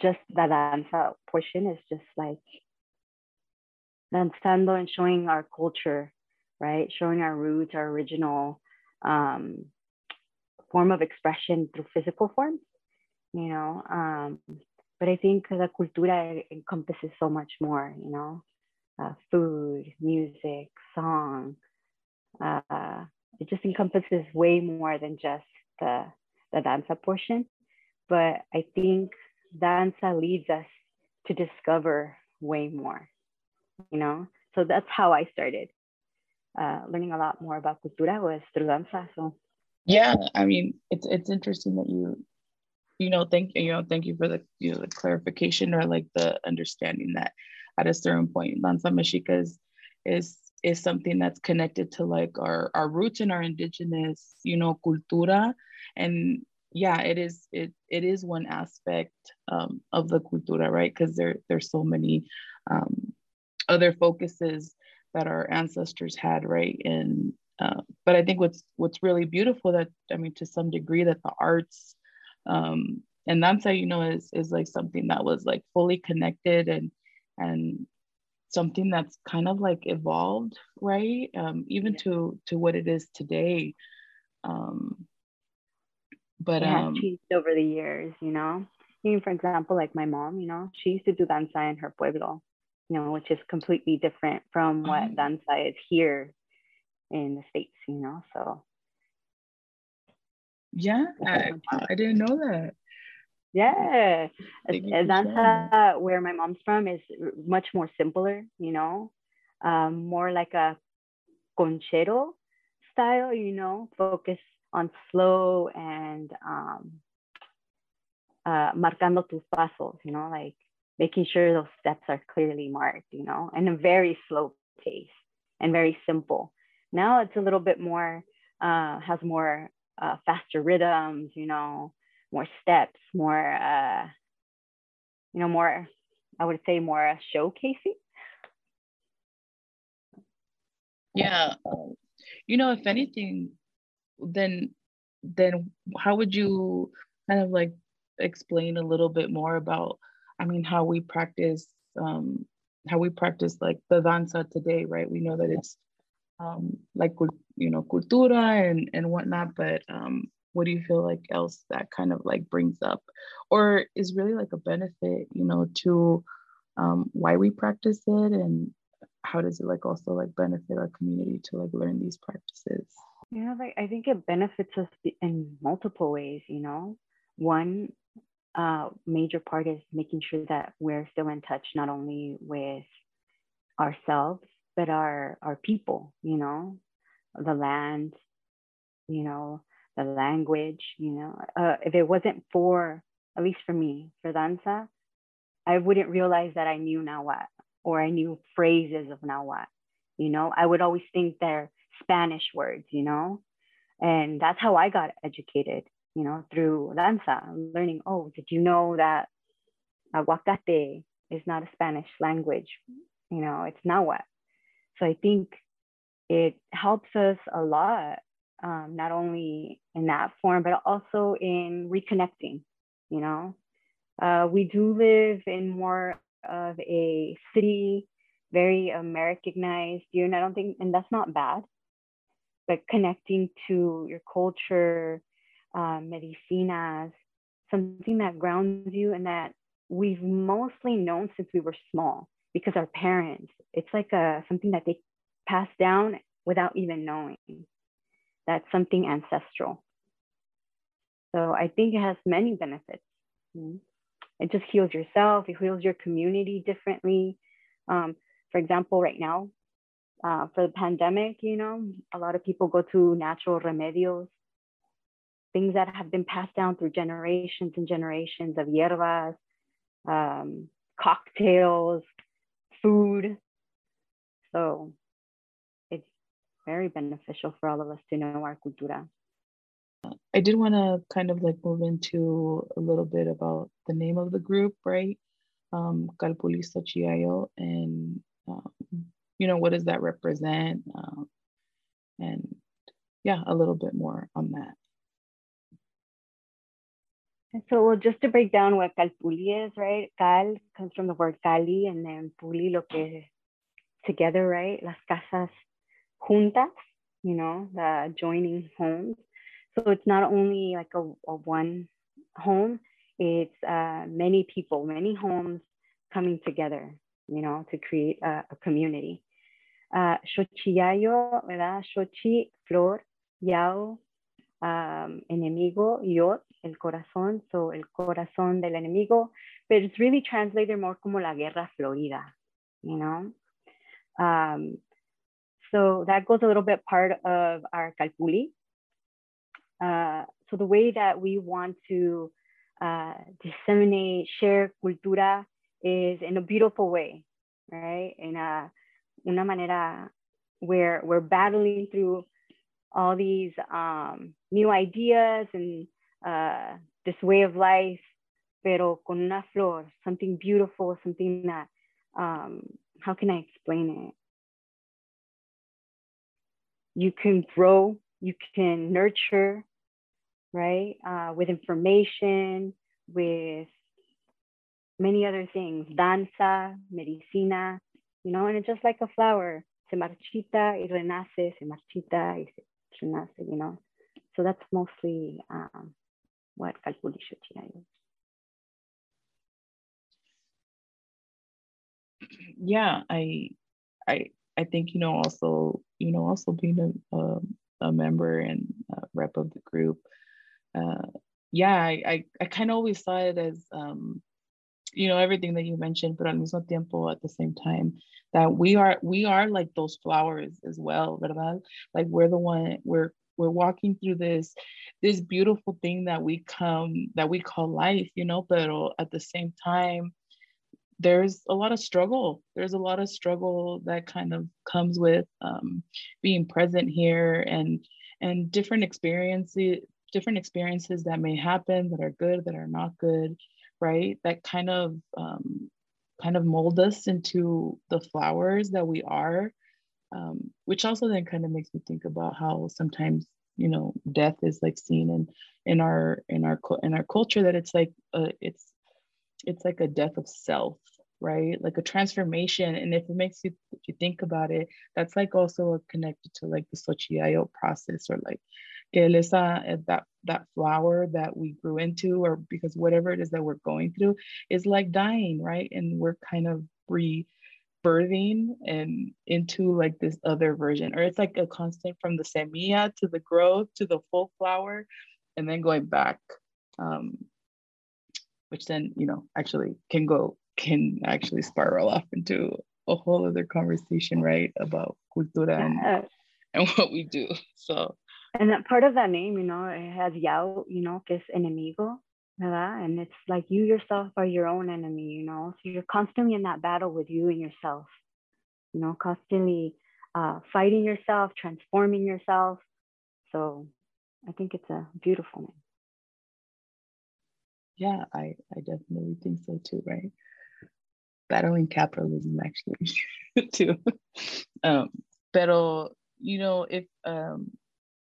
just the danza portion is just like danzando and showing our culture, right? Showing our roots, our original um, form of expression through physical forms, you know. Um, but I think the cultura encompasses so much more, you know, uh, food, music, song. Uh, it just encompasses way more than just the, the danza portion. But I think danza leads us to discover way more, you know? So that's how I started. Uh, learning a lot more about cultura was through danza. So yeah, I mean, it's it's interesting that you, you know, thank you you know, thank you for the you know the clarification or like the understanding that at a certain point, danza mexica is is is something that's connected to like our our roots and our indigenous, you know, cultura, and yeah, it is it it is one aspect um, of the cultura, right? Because there there's so many um, other focuses that our ancestors had, right? And uh, but I think what's what's really beautiful that I mean to some degree that the arts um, and danza, you know, is is like something that was like fully connected and and something that's kind of like evolved, right? Um, even yeah. to to what it is today. Um, but it um, changed over the years, you know. Even for example, like my mom, you know, she used to do danza in her pueblo, you know, which is completely different from what uh-huh. danza is here in the states, you know. So yeah, I, I didn't know that. Yeah, danza where my mom's from is much more simpler, you know, um, more like a conchero style, you know, focus on slow and um, uh, marcando tus pasos, you know, like making sure those steps are clearly marked, you know, and a very slow pace and very simple. Now it's a little bit more, uh, has more uh, faster rhythms, you know, more steps, more, uh, you know, more, I would say more showcasing. Yeah. Um, you know, if anything, then then how would you kind of like explain a little bit more about i mean how we practice um how we practice like the danza today right? We know that it's um like you know cultura and and whatnot but um what do you feel like else that kind of like brings up? Or is really like a benefit you know to um why we practice it and how does it like also like benefit our community to like learn these practices know, like I think it benefits us in multiple ways, you know. One uh, major part is making sure that we're still in touch not only with ourselves, but our our people, you know, the land, you know, the language, you know. Uh, if it wasn't for, at least for me, for danza, I wouldn't realize that I knew now what, or I knew phrases of what. You know, I would always think they're Spanish words, you know? And that's how I got educated, you know, through danza, learning, oh, did you know that aguacate is not a Spanish language? You know, it's Nahuatl. So I think it helps us a lot, um, not only in that form, but also in reconnecting, you know? Uh, we do live in more of a city very Americanized view, and I don't think, and that's not bad. But connecting to your culture, uh, medicinas, something that grounds you and that we've mostly known since we were small because our parents, it's like a something that they pass down without even knowing. That's something ancestral. So I think it has many benefits. Mm-hmm. It just heals yourself, it heals your community differently. Um, for example, right now, uh, for the pandemic, you know, a lot of people go to natural remedios, things that have been passed down through generations and generations of hierbas, um, cocktails, food. So it's very beneficial for all of us to know our cultura. I did want to kind of like move into a little bit about the name of the group, right? Um, Calpulli Xochiyayo, and um, you know, what does that represent? Um, and yeah, a little bit more on that. And So well, just to break down what Calpulli is, right? Cal comes from the word Cali and then Puli, lo que together, right? Las casas juntas, you know, the joining homes. So it's not only like a, a one home, it's uh, many people, many homes coming together, you know, to create a, a community. Uh, Xochiyayo, ¿verdad? Xochi, flor, Yao, um, enemigo, Yot, el corazón, so el corazón del enemigo, but it's really translated more como la guerra florida, you know? Um, so that goes a little bit part of our calpulli. Uh, so the way that we want to uh, disseminate, share cultura is in a beautiful way, right? In a, una manera where we're battling through all these um, new ideas and uh, this way of life, pero con una flor, something beautiful, something that, um, how can I explain it? You can grow, you can nurture, right? Uh, with information, with many other things, danza, medicina, you know, and it's just like a flower. Se marchita y renace, se marchita y se renace, you know. So that's mostly um, what Calpulli is. Yeah, I, I, I think you know also you know also being a a, a member and a rep of the group, uh, yeah, I I, I kind of always saw it as um, you know everything that you mentioned, but al mismo tiempo at the same time that we are we are like those flowers as well, verdad? Like we're the one we're we're walking through this this beautiful thing that we come that we call life, you know, but at the same time there's a lot of struggle. There's a lot of struggle that kind of comes with um, being present here and and different experiences different experiences that may happen that are good that are not good right? That kind of um, kind of mold us into the flowers that we are um, which also then kind of makes me think about how sometimes you know death is like seen in in our in our in our culture that it's like a, it's it's like a death of self right? Like a transformation. And if it makes you if you think about it that's like also connected to like the Xochitl process or like que that that flower that we grew into or because whatever it is that we're going through is like dying right? And we're kind of rebirthing and into like this other version or it's like a constant from the semilla to the growth to the full flower and then going back um, which then you know actually can go can actually spiral off into a whole other conversation right about cultura and, and <laughs> what we do. So and that part of that name, you know, it has Yao, you know, que es enemigo, ¿verdad? And it's like you yourself are your own enemy, you know. So you're constantly in that battle with you and yourself, you know, constantly uh, fighting yourself, transforming yourself. So I think it's a beautiful name. Yeah, I, I definitely think so too, right? Battling capitalism actually <laughs> too. <laughs> um, pero you know, if um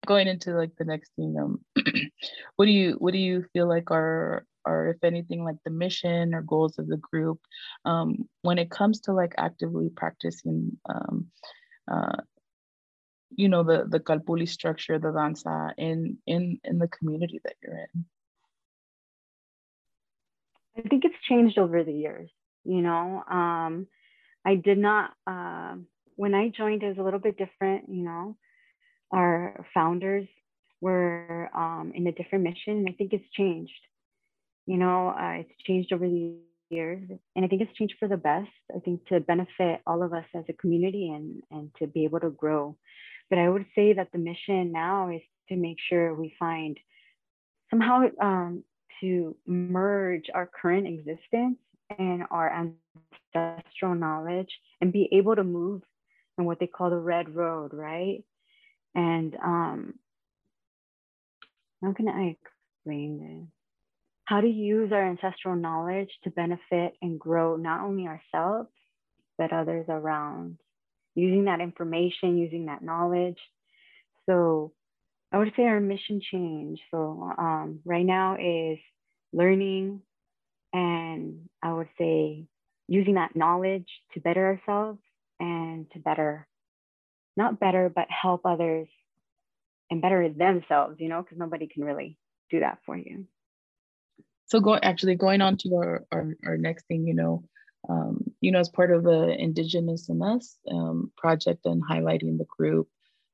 going into like the next thing um <clears throat> what do you what do you feel like are or if anything like the mission or goals of the group um, when it comes to like actively practicing um, uh, you know the the calpulli structure the danza in in in the community that you're in? I think it's changed over the years you know? Um, i did not uh, when i joined it was a little bit different you know our founders were um, in a different mission. I think it's changed. You know, uh, it's changed over the years, and I think it's changed for the best. I think to benefit all of us as a community and and to be able to grow. But I would say that the mission now is to make sure we find somehow um, to merge our current existence and our ancestral knowledge and be able to move in what they call the red road, right? And um, how can I explain this? How to use our ancestral knowledge to benefit and grow not only ourselves, but others around. Using that information, using that knowledge. So I would say our mission change. So um, right now is learning and I would say using that knowledge to better ourselves and to better, not better, but help others and better themselves, you know, because nobody can really do that for you. So go actually going on to our, our, our next thing, you know, um, you know, as part of the Indigenous in Us um, project and highlighting the group,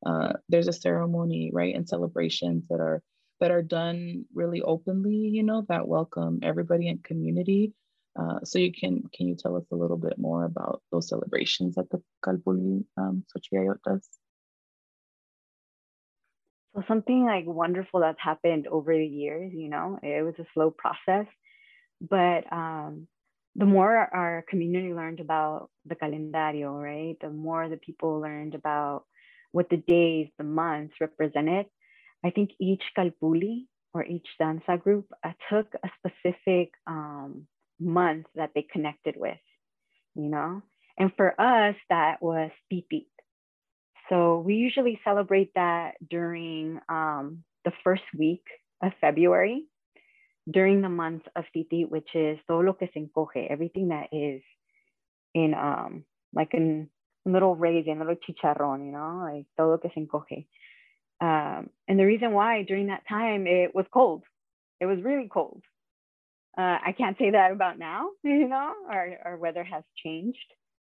uh, there's a ceremony, right, and celebrations that are that are done really openly, you know, that welcome everybody in community. Uh, so you can can you tell us a little bit more about those celebrations that the Calpulli um, Xochitl does? So something like wonderful that's happened over the years, you know, it was a slow process, but um, the more our community learned about the calendario, right, the more the people learned about what the days, the months represented, I think each calpulli or each danza group uh, took a specific um, month that they connected with, you know, and for us that was Titit, so we usually celebrate that during um, the first week of February, during the month of Titi, which is todo lo que se encoge, everything that is in um, like in little raisin, little chicharrón, you know, like todo que se encoge. Um, and the reason why during that time it was cold, it was really cold. Uh, I can't say that about now, <laughs> you know, our, our weather has changed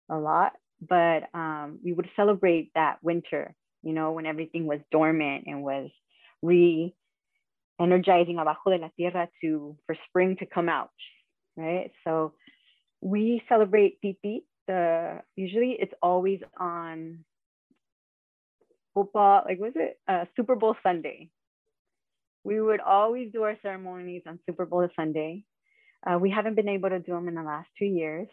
a lot but um, we would celebrate that winter, you know, when everything was dormant and was re energizing abajo de la tierra to for spring to come out, right? So we celebrate Titi. The usually it's always on football, like was it uh, Super Bowl Sunday? We would always do our ceremonies on Super Bowl Sunday. Uh, we haven't been able to do them in the last two years,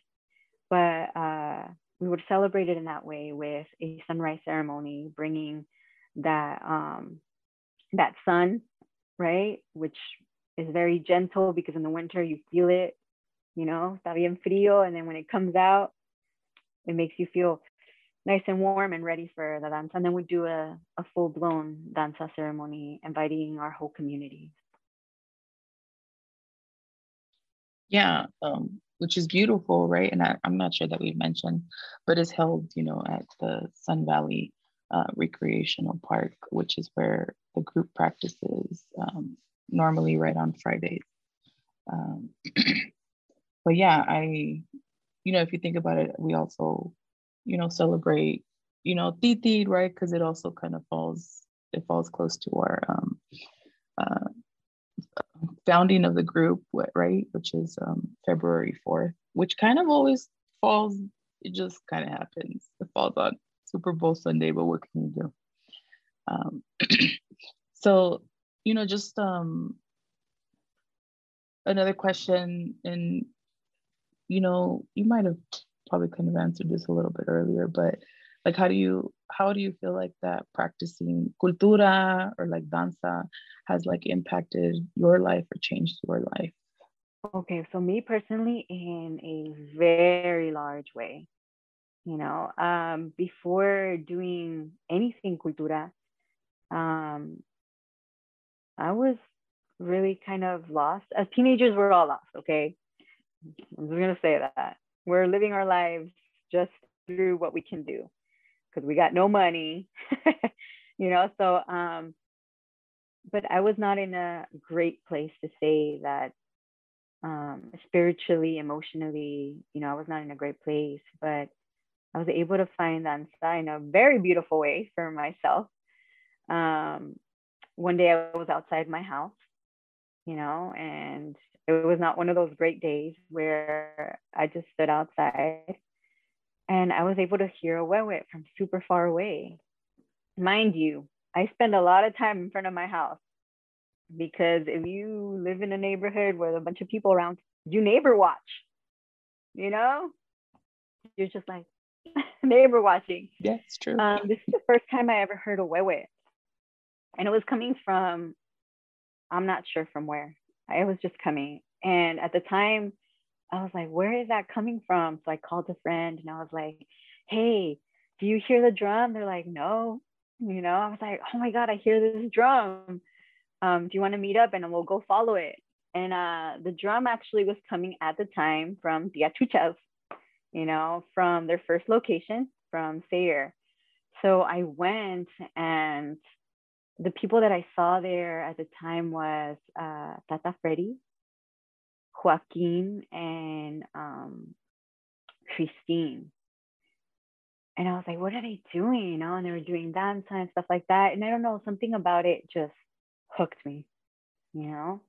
but uh, we would celebrate it in that way with a sunrise ceremony, bringing that um, that sun, right, which is very gentle because in the winter you feel it, you know, está bien frío, and then when it comes out, it makes you feel nice and warm and ready for the danza. And then we do a, a full blown danza ceremony, inviting our whole community. Yeah, um, which is beautiful, right? And I, am not sure that we've mentioned, but is held, you know, at the Sun Valley uh, Recreational Park, which is where the group practices um, normally right on Fridays. Um, <clears throat> but yeah, I, you know, if you think about it, we also, you know, celebrate, you know, Titi, right? Because it also kind of falls, it falls close to our um, uh, founding of the group, right, which is um, February 4th, which kind of always falls, it just kind of happens. It falls on Super Bowl Sunday, but what can you do? Um, <clears throat> so, you know, just um, another question, and, you know, you might have probably kind of answered this a little bit earlier, but like how do you how do you feel like that practicing cultura or like danza has like impacted your life or changed your life okay so me personally in a very large way you know um, before doing anything cultura um, i was really kind of lost. As teenagers, we're all lost, okay? I'm just gonna say that. We're living our lives just through what we can do because we got no money, <laughs> you know. So, um, but I was not in a great place to say that um, spiritually, emotionally, you know, I was not in a great place, but I was able to find danza in a very beautiful way for myself. Um, one day I was outside my house, you know, and it was not one of those great days where I just stood outside and I was able to hear a wewet from super far away. Mind you, I spend a lot of time in front of my house because if you live in a neighborhood with a bunch of people around, you neighbor watch, you know? You're just like <laughs> neighbor watching. Yeah, it's true. Um, this is the first time I ever heard a wewet. And it was coming from, I'm not sure from where. I was just coming. And at the time, I was like, where is that coming from? So I called a friend and I was like, hey, do you hear the drum? They're like, no. You know, I was like, oh my God, I hear this drum. Um, do you want to meet up and we'll go follow it? And uh, the drum actually was coming at the time from Tia Chucha's, you know, from their first location from Sayre. So I went and the people that I saw there at the time was uh, Tata Freddy, Joaquin and um, Christine. And I was like, what are they doing? You know, and they were doing dance and stuff like that. And I don't know, something about it just hooked me, you know?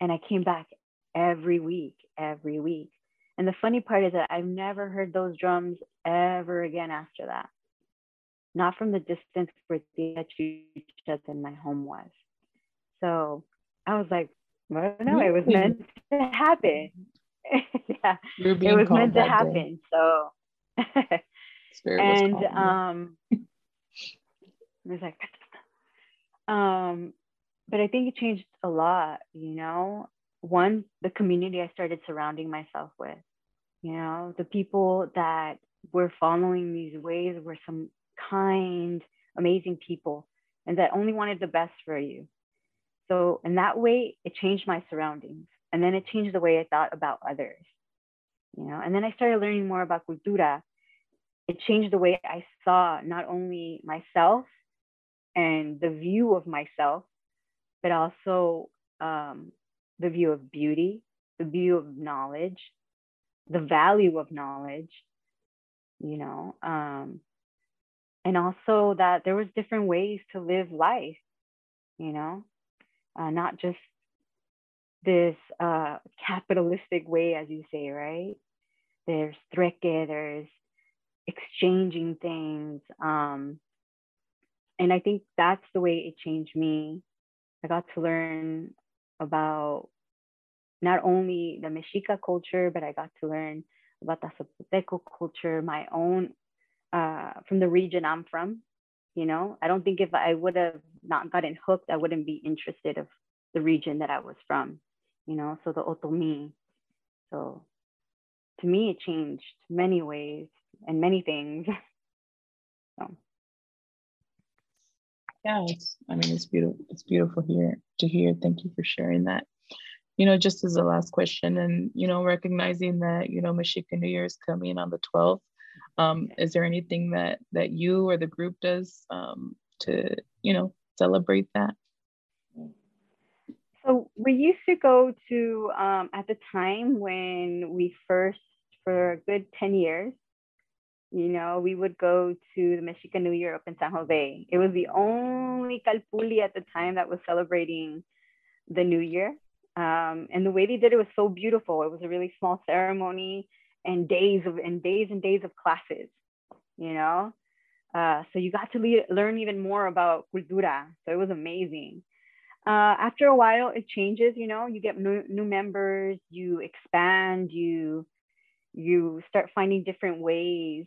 And I came back every week, every week. And the funny part is that I've never heard those drums ever again after that. Not from the distance where the church in my home was. So I was like, I don't know. It <laughs> was meant to happen. yeah, it was meant to happen. Day. So, and um, it was like, <laughs> um, but I think it changed a lot. You know, one, the community I started surrounding myself with. You know, the people that were following these ways were some kind, amazing people, and that only wanted the best for you so in that way, it changed my surroundings. And then it changed the way I thought about others. You know, and then I started learning more about cultura. It changed the way I saw not only myself and the view of myself, but also um, the view of beauty, the view of knowledge, the value of knowledge, you know, um, and also that there was different ways to live life, you know, uh, not just this uh, capitalistic way, as you say, right? There's treque, there's exchanging things. Um, and I think that's the way it changed me. I got to learn about not only the Mexica culture, but I got to learn about the Zapoteco culture, my own, uh, from the region I'm from, you know? I don't think if i would have not gotten hooked i wouldn't be interested of the region that i was from you know? So the otomi so to me it changed many ways and many things. <laughs> So. Yeah it's i mean it's beautiful it's beautiful here to hear. Thank you for sharing that. You know just as a last question and you know recognizing that you know Mexican New Year is coming on the 12th um, is there anything that that you or the group does um, to you know celebrate that? So we used to go to um, at the time when we first for a good ten years. You know, we would go to the Mexican New Year up in San Jose. It was the only calpulli at the time that was celebrating the New Year. Um, and the way they did it was so beautiful. It was a really small ceremony and days of and days and days of classes you know? Uh, so you got to le- learn even more about cultura. So it was amazing. Uh, after a while it changes you know? You get new, new members you expand you you start finding different ways.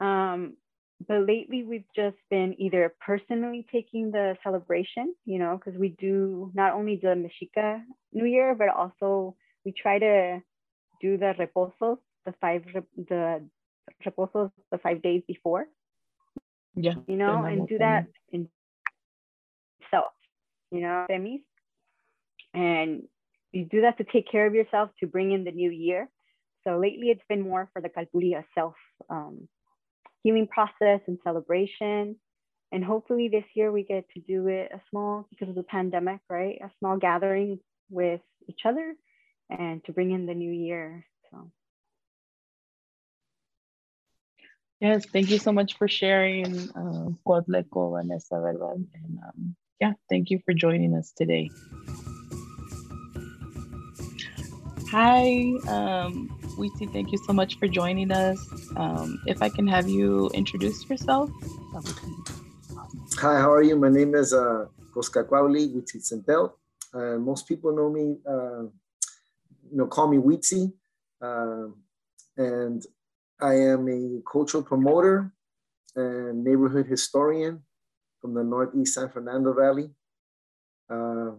Um, but lately we've just been either personally taking the celebration you know because we do not only the mexica new year but also we try to do the reposos the five the reposos the five days before. Yeah. You know, and do that in self, you know, semis. and you do that to take care of yourself to bring in the new year. So lately, it's been more for the Calpulli self um, healing process and celebration. And hopefully, this year we get to do it a small because of the pandemic, right? A small gathering with each other and to bring in the new year. Yes, thank you so much for sharing, uh, Vanessa, And um, yeah, thank you for joining us today. Hi, um, Weezy, thank you so much for joining us. Um, if I can have you introduce yourself. Hi, how are you? My name is uh, Koskakwauli Weezy Centel. Uh, most people know me, uh, you know, call me Weezy. Uh, and I am a cultural promoter and neighborhood historian from the Northeast San Fernando Valley. Uh,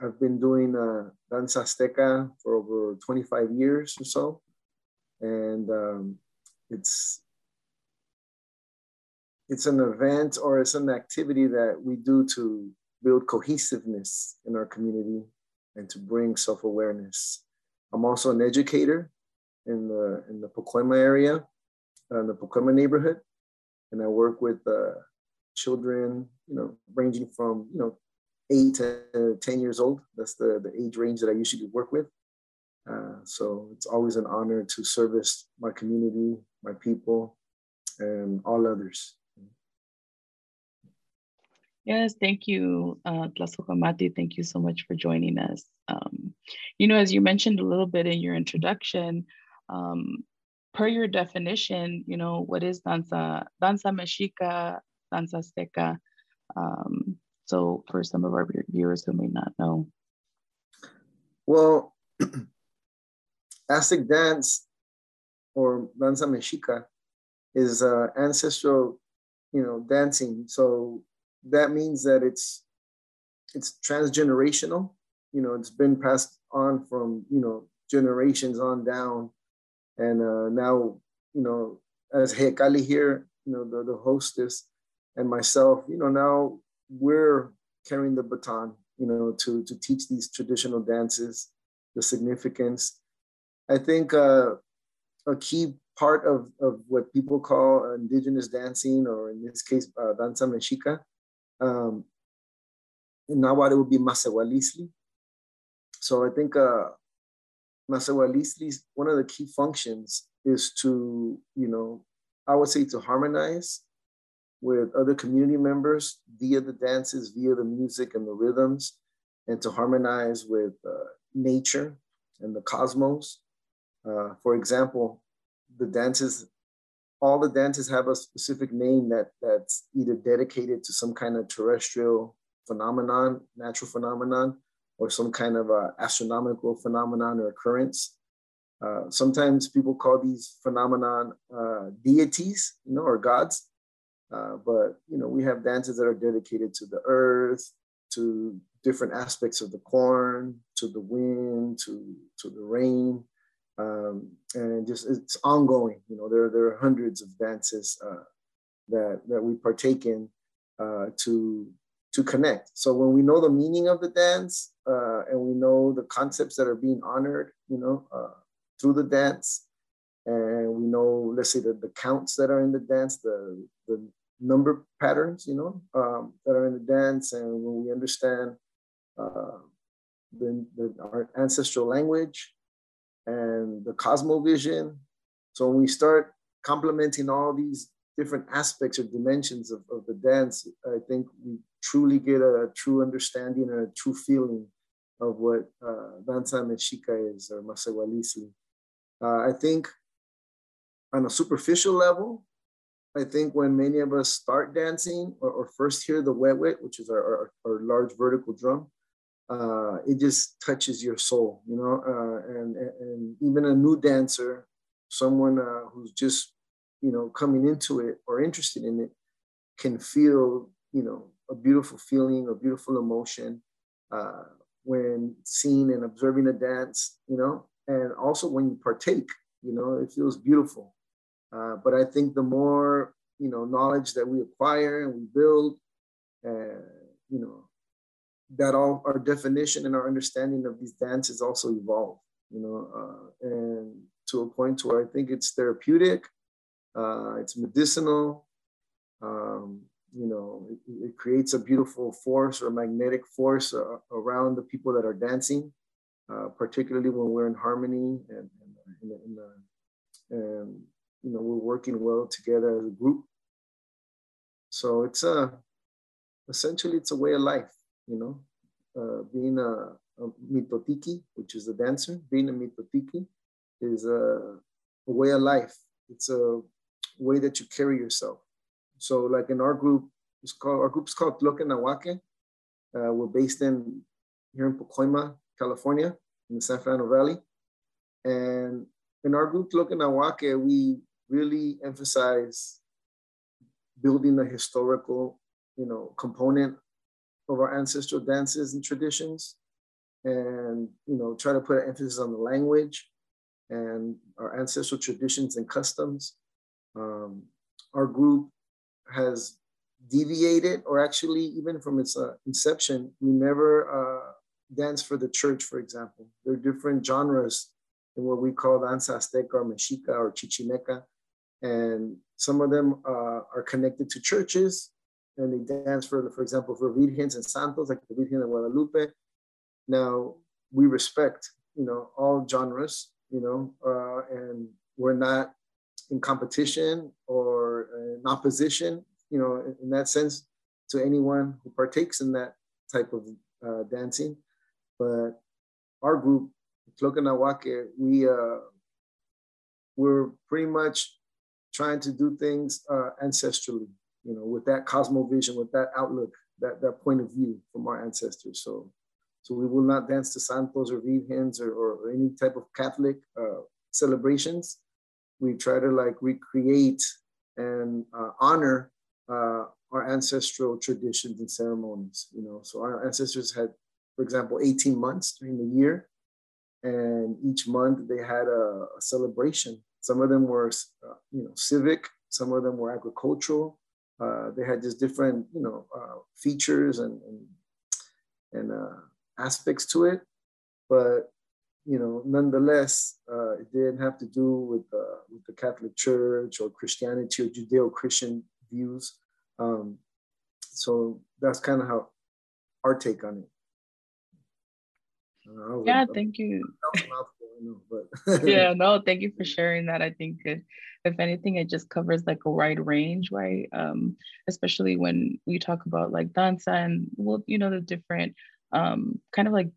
I've been doing uh, Danza Azteca for over 25 years or so. And um, it's, it's an event or it's an activity that we do to build cohesiveness in our community and to bring self-awareness. I'm also an educator in the in the Pacoima area, uh, in the Pacoima neighborhood, and I work with uh, children, you know, ranging from you know eight to ten years old. That's the the age range that I usually work with. Uh, so it's always an honor to service my community, my people, and all others. Yes, thank you, uh. Thank you so much for joining us. Um, you know, as you mentioned a little bit in your introduction, um, per your definition, you know, what is danza? Danza mexica, danza azteca. Um, so for some of our viewers who may not know. Well, <clears throat> Aztec dance or danza mexica is uh, ancestral, you know, dancing. So that means that it's it's transgenerational. You know, it's been passed on from you know generations on down and uh, now, you know, as Hekali here, you know, the, the hostess and myself, you know, now we're carrying the baton, you know, to, to teach these traditional dances, the significance. I think uh, a key part of, of what people call indigenous dancing, or in this case, uh, danza mexica, um, in Nahuatl it would be masewalisli. So I think uh, Masewalisli's one of the key functions is to, you know, I would say to harmonize with other community members via the dances, via the music and the rhythms, and to harmonize with uh, nature and the cosmos. Uh, for example, the dances, all the dances have a specific name that that's either dedicated to some kind of terrestrial phenomenon, natural phenomenon, or some kind of a astronomical phenomenon or occurrence. Uh, sometimes people call these phenomenon uh, deities, you know, or gods. Uh, but you know, we have dances that are dedicated to the earth, to different aspects of the corn, to the wind, to to the rain, um, and just it's ongoing. You know, there there are hundreds of dances uh, that that we partake in uh, to to connect. So when we know the meaning of the dance uh, and we know the concepts that are being honored, you know, uh, through the dance, and we know, let's say, the, the counts that are in the dance, the, the number patterns, you know, um, that are in the dance, and when we understand uh, the, the, our ancestral language and the cosmovision. So when we start complementing all these different aspects or dimensions of, of the dance, I think we truly get a, true understanding and a true feeling of what uh, danza mexica is or masewalisli. Uh, I think on a superficial level, I think when many of us start dancing or, or first hear the huehue, which is our, our, our large vertical drum, uh, it just touches your soul, you know, uh, and, and even a new dancer, someone uh, who's just you know, coming into it or interested in it can feel, you know, a beautiful feeling, a beautiful emotion uh, when seeing and observing a dance, you know, and also when you partake, you know, it feels beautiful. Uh, but I think the more, you know, knowledge that we acquire and we build, uh, you know, that all our definition and our understanding of these dances also evolve, you know, uh, and to a point where I think it's therapeutic, uh, it's medicinal, um, you know, it, it, creates a beautiful force or magnetic force uh, around the people that are dancing, uh, particularly when we're in harmony and, and, and, and, you know, we're working well together as a group. So it's a, essentially it's a way of life, you know, uh, being a, a mitotiki, which is a dancer, being a mitotiki is a, a way of life. It's a way that you carry yourself. So like in our group, it's called, our group's called Tloque Nahuaque. Uh, we're based in here in Pacoima, California, in the San Fernando Valley. And in our group, Tloque Nahuaque, we really emphasize building a historical, you know, component of our ancestral dances and traditions and you know try to put an emphasis on the language and our ancestral traditions and customs um, our group has deviated or actually even from its uh, inception we never uh, dance for the church for example there are different genres in what we call danza azteca or mexica or chichimeca and some of them uh, are connected to churches and they dance for, for example, for Virgens and Santos, like the Virgen of Guadalupe. Now, we respect, you know, all genres, you know, uh, and we're not in competition or in opposition, you know, in, that sense to anyone who partakes in that type of uh, dancing. But our group, Tloque Nahuaque, we, uh, we're pretty much trying to do things uh, ancestrally, you know, with that cosmovision, with that outlook, that, that point of view from our ancestors. So, so we will not dance to Santos or Virgens or, or any type of Catholic uh, celebrations. We try to like recreate and uh, honor uh, our ancestral traditions and ceremonies. You know, so our ancestors had, for example, 18 months during the year, and each month they had a, a celebration. Some of them were, uh, you know, civic. Some of them were agricultural. Uh, they had just different, you know, uh, features and and, and uh, aspects to it, but you know, nonetheless, uh, it didn't have to do with uh, with the Catholic Church or Christianity or Judeo-Christian views. Um, so that's kind of how our take on it. yeah, thank you. Know, <laughs> yeah, <laughs> no, thank you for sharing that. I think it, if anything, it just covers like a wide range, right? Um, especially when we talk about like danza and well, you know, the different um, kind of like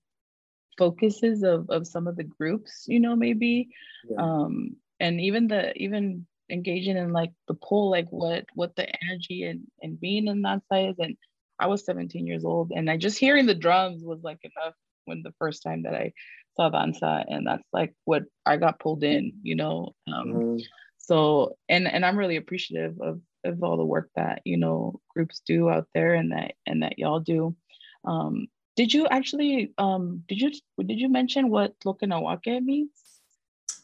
focuses of of some of the groups, you know, maybe. Yeah. Um, and even the even engaging in like the pull, like what what the energy and and being in that size. And I was 17 years old, and I just hearing the drums was like enough when the first time that I saw danza, and that's like what I got pulled in, you know. Um, mm-hmm so and and i'm really appreciative of of all the work that you know groups do out there and that and that y'all do um did you actually um did you did you mention what Nahuaque means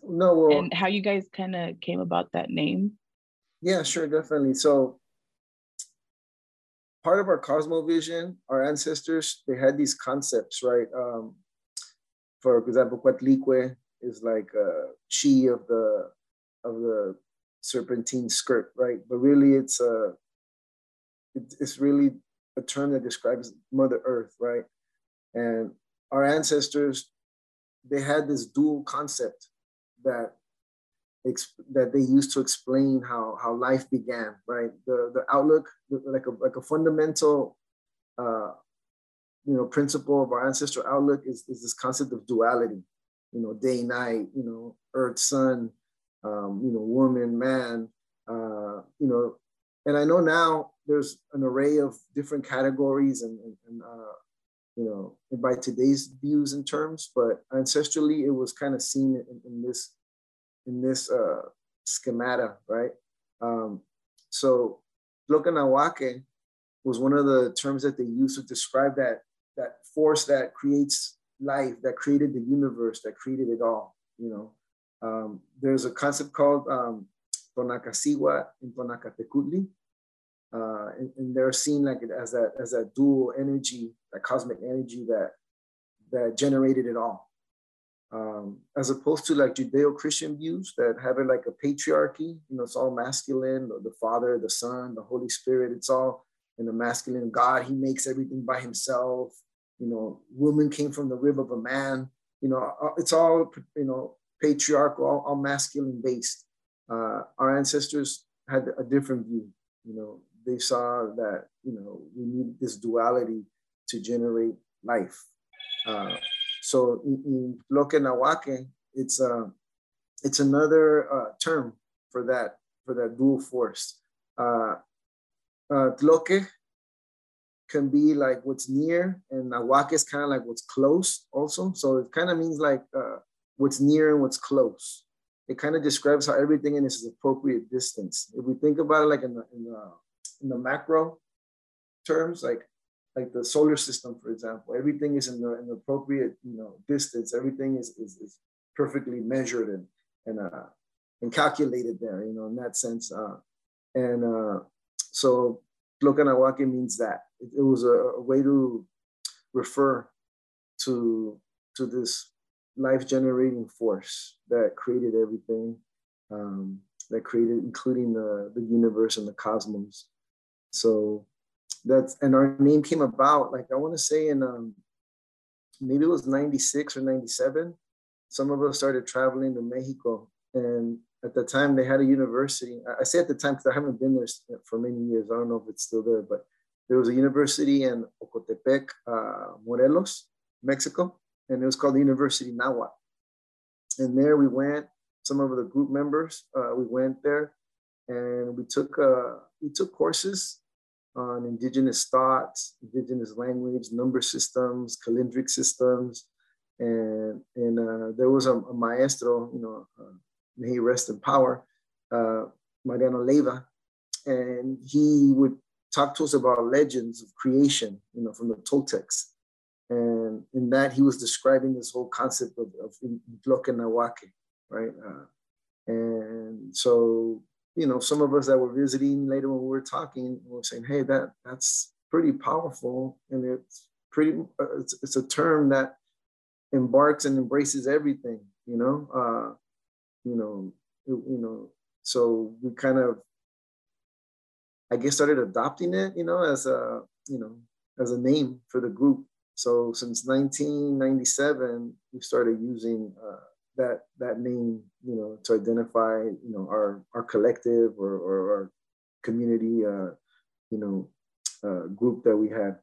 no well, and how you guys kind of came about that name yeah sure definitely so part of our cosmovision our ancestors they had these concepts right um for example Coatlicue is like a she of the of the serpentine skirt, right? But really, it's a it's really a term that describes Mother Earth, right? And our ancestors, they had this dual concept that that they used to explain how how life began, right? The the outlook, like a like a fundamental, uh, you know, principle of our ancestral outlook is is this concept of duality, you know, day night, you know, earth sun, um, you know, woman, man, uh, you know, and I know now there's an array of different categories and, and, and uh, you know, by today's views and terms, but ancestrally it was kind of seen in, in this, in this uh, schemata, right? Um, so Tloque Nahuaque was one of the terms that they used to describe that, that force that creates life, that created the universe, that created it all, you know. Um, there's a concept called um, Tonacasiwa in Tonacatecutli. uh, and, and, they're seen like as that as that dual energy, that cosmic energy that that generated it all, um, as opposed to like Judeo-Christian views that have it like a patriarchy. You know, it's all masculine: the, the Father, the Son, the Holy Spirit. It's all in the masculine. God, He makes everything by Himself. You know, woman came from the rib of a man. You know, uh, it's all you know patriarchal, all, all masculine based. Uh, our ancestors had a different view. You know, they saw that you know we need this duality to generate life. Uh, so in, Loke it's a uh, it's another uh, term for that for that dual force. Uh, uh, tloke can be like what's near, and nawake is kind of like what's close also. So it kind of means like uh, what's near and what's close. It kind of describes how everything in this is appropriate distance. If we think about it like in the, in the, in the macro terms, like like the solar system, for example, everything is in the, in appropriate you know distance. Everything is, is, is perfectly measured and and uh, and calculated there. You know, in that sense. Uh, and uh, so Tloque Nahuaque means that it, it was a, a, way to refer to to this life generating force that created everything, um, that created, including the, the universe and the cosmos. So that's, and our name came about, like I want to say in um, maybe it was 96 or 97. Some of us started traveling to Mexico. And at the time, they had a university. I say at the time because I haven't been there for many years. I don't know if it's still there, but there was a university in Ocotepec, uh, Morelos, Mexico and it was called the University Nahuatl. And there we went, some of the group members, uh, we went there and we took, uh, we took courses on indigenous thoughts, indigenous language, number systems, calendric systems. And, and uh, there was a, a, maestro, you know, uh, may he rest in power, uh, Mariano Leiva, and he would talk to us about legends of creation, you know, from the Toltecs and in that, he was describing this whole concept of, of Tloque right? Uh, and so, you know, some of us that were visiting later when we were talking we were saying, hey, that that's pretty powerful. And it's pretty, uh, it's, it's, a term that embarks and embraces everything, you know? Uh, you know, it, you know, so we kind of, I guess, started adopting it, you know, as a, you know, as a name for the group so since 1997, we started using uh, that that name, you know, to identify, you know, our our collective or, or our community, uh, you know, uh, group that we had.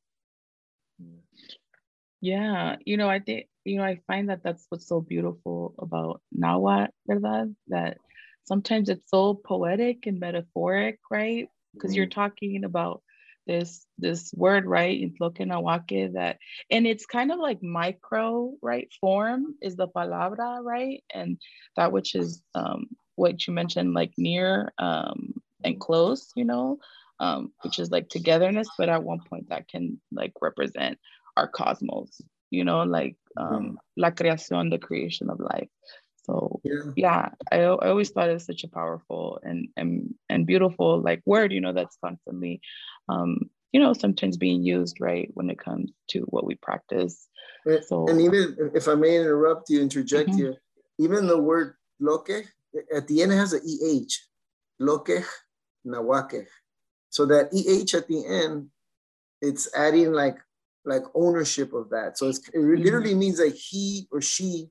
Yeah, you know, I think you know I find that that's what's so beautiful about Nahuatl, ¿verdad? That sometimes it's so poetic and metaphoric, right? Because mm-hmm. you're talking about this this word right? In Tloque Nahuaque that and it's kind of like micro right? Form is the palabra right? And that which is um, what you mentioned like near um, and close you know? Um, which is like togetherness but at one point that can like represent our cosmos you know? Like um, mm-hmm. la creación the creation of life so yeah, yeah I, I always thought it was such a powerful and and and beautiful like word, you know, that's constantly um, you know, sometimes being used right when it comes to what we practice. And, so and even if I may interrupt you, interject mm-hmm. here, even the word loke at the end it has a EH, loke nawake. So that EH at the end, it's adding like like ownership of that. So it's, it literally mm-hmm. means that he or she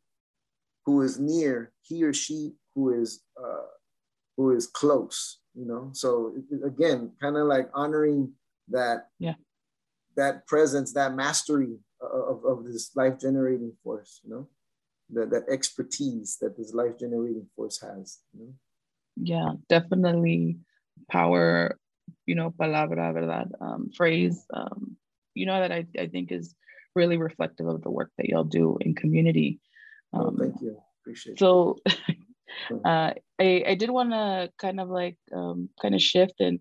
who is near, he or she who is uh, who is close. You know, so again, kind of like honoring that yeah that presence, that mastery of, of this life generating force. You know, that that expertise that this life generating force has. You know? Yeah, definitely power. You know, palabra, verdad, um, phrase. Um, you know that I, I think is really reflective of the work that y'all do in community um, oh, thank you. Appreciate so, <laughs> uh, I, I did want to kind of like um, kind of shift and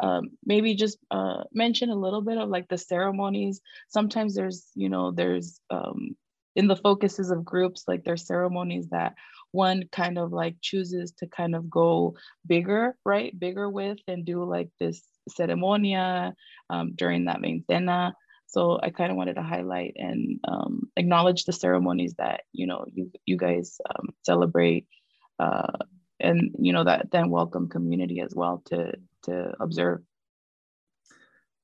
um, maybe just uh, mention a little bit of like the ceremonies. Sometimes there's, you know, there's um, in the focuses of groups, like there's ceremonies that one kind of like chooses to kind of go bigger, right? Bigger with and do like this ceremonia um, during that main veintena. So I kind of wanted to highlight and um, acknowledge the ceremonies that you know you you guys um, celebrate, uh, and you know that then welcome community as well to to observe.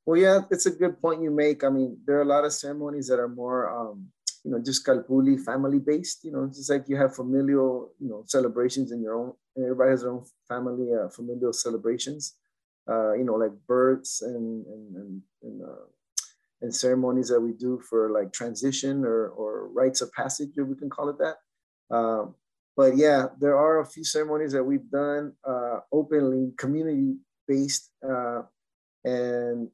Well, yeah, it's a good point you make. I mean, there are a lot of ceremonies that are more, um, you know, just calpulli family based. You know, it's just like you have familial, you know, celebrations in your own. Everybody has their own family uh, familial celebrations. Uh, you know, like births and and and, and uh, and ceremonies that we do for like transition or, or rites of passage, if we can call it that. Um, but yeah, there are a few ceremonies that we've done uh, openly, community based, uh, and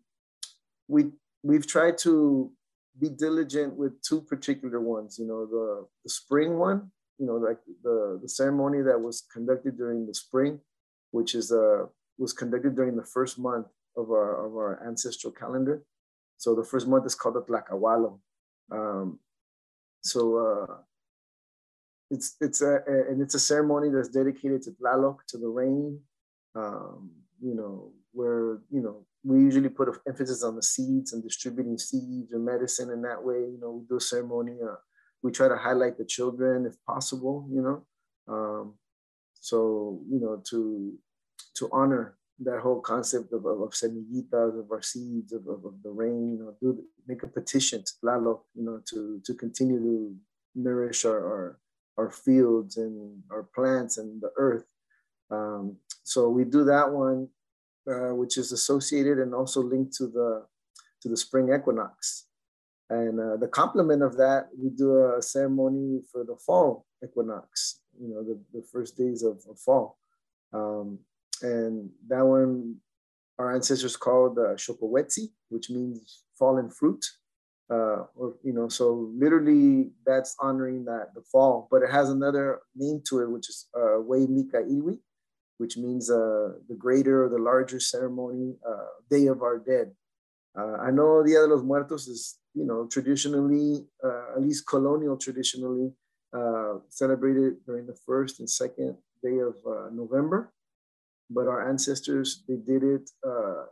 we we've tried to be diligent with two particular ones. You know, the the spring one, you know, like the the ceremony that was conducted during the spring, which is uh was conducted during the first month of our of our ancestral calendar so the first month is called Tlacawalo. Um, so uh, it's it's a, a, and it's a ceremony that's dedicated to Tlaloc, to the rain. Um, you know, where you know we usually put an emphasis on the seeds and distributing seeds or medicine in that way. You know, we do a ceremony. Uh, we try to highlight the children if possible. You know, um, so you know to to honor that whole concept of, of, of semillitas, of our seeds, of, of, of, the rain, you know, do make a petition to Tlaloc, you know, to, to continue to nourish our, our, our fields and our plants and the earth. Um, so we do that one, uh, which is associated and also linked to the, to the spring equinox. And uh, the complement of that, we do a ceremony for the fall equinox, you know, the, the first days of, of fall. Um, and that one our ancestors called uh, Xocowetzi, which means fallen fruit. Uh, or you know, so literally that's honoring that the fall, but it has another name to it, which is uh, Iwi, which means uh, the greater or the larger ceremony, uh, Day of Our Dead. Uh, I know Dia de los Muertos is, you know, traditionally, uh, at least colonial traditionally, uh, celebrated during the first and second day of November but our ancestors they did it uh,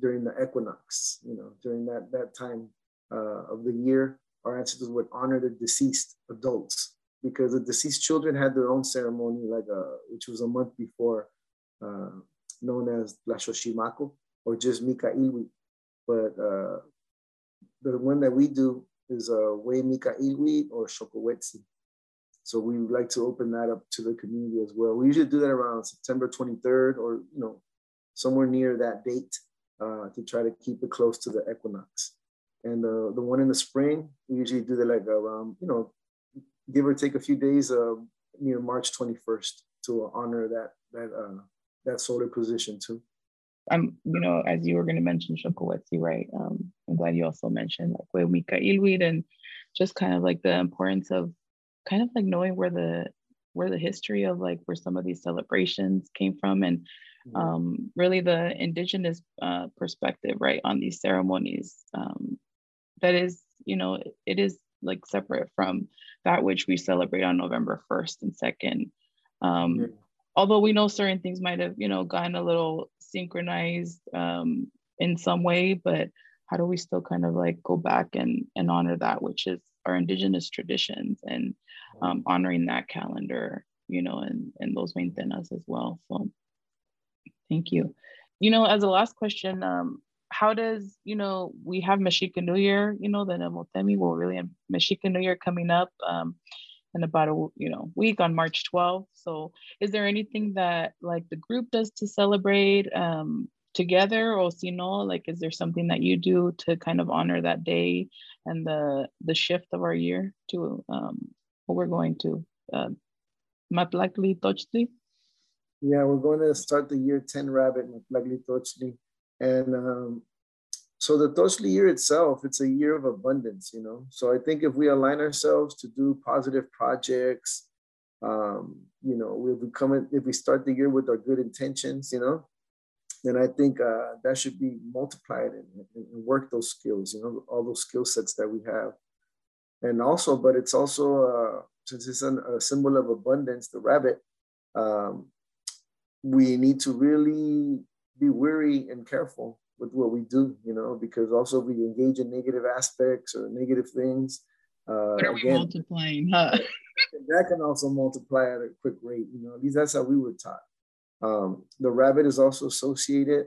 during the equinox you know during that that time uh, of the year our ancestors would honor the deceased adults because the deceased children had their own ceremony like a, uh, which was a month before uh, known as Tlazochimaco or just Mika Ilwi. But uh, the one that we do is uh, Way Mika or Xocowetzi. So we would like to open that up to the community as well. We usually do that around September 23rd or, you know, somewhere near that date uh, to try to keep it close to the equinox. And uh, the one in the spring, we usually do that like around, you know, give or take a few days uh, near March 21st to honor that that uh, that solar position too. I'm, you know, as you were going to mention Xocowetzi, right? Um, I'm glad you also mentioned like Mika Ilwit and just kind of like the importance of kind of like knowing where the where the history of like where some of these celebrations came from and mm-hmm. um, really the indigenous uh, perspective right on these ceremonies um, that is you know it is like separate from that which we celebrate on november 1st and 2nd um, mm-hmm. although we know certain things might have you know gotten a little synchronized um, in some way but how do we still kind of like go back and and honor that which is our indigenous traditions and um, honoring that calendar, you know, and, and those veintenas as well. So thank you. You know, as a last question, um, how does, you know, we have Mexican New Year, you know, the Nemontemi will really Mexican New Year coming up um, in about a, you know, week on March 12th. So is there anything that like the group does to celebrate um, together or si no, like, is there something that you do to kind of honor that day and the, the shift of our year to um, we're going to? Uh, Matlakli Tochli? Yeah, we're going to start the year 10 rabbit, Matlakli Tochli. And um, so the Tochli year itself, it's a year of abundance, you know. So I think if we align ourselves to do positive projects, um, you know, if we come if we start the year with our good intentions, you know, then I think uh, that should be multiplied and, and, work those skills, you know, all those skill sets that we have and also, but it's also uh, since it's an, a symbol of abundance, the rabbit. Um, we need to really be wary and careful with what we do, you know, because also we engage in negative aspects or negative things. Uh, what are again, we multiplying, huh? <laughs> that can also multiply at a quick rate, you know. At least that's how we were taught. Um, the rabbit is also associated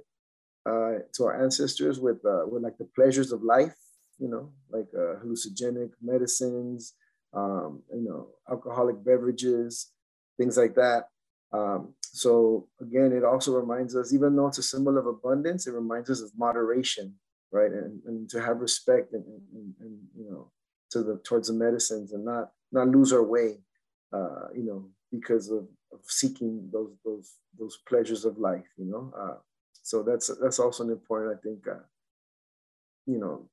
uh, to our ancestors with uh, with like the pleasures of life, you know, like uh, hallucinogenic medicines, um, you know, alcoholic beverages, things like that. Um, so again, it also reminds us, even though it's a symbol of abundance, it reminds us of moderation, right? And, and to have respect and, and, and, you know, to the towards the medicines and not not lose our way, uh, you know, because of, of seeking those those those pleasures of life, you know. Uh, so that's that's also an important, I think, uh, you know,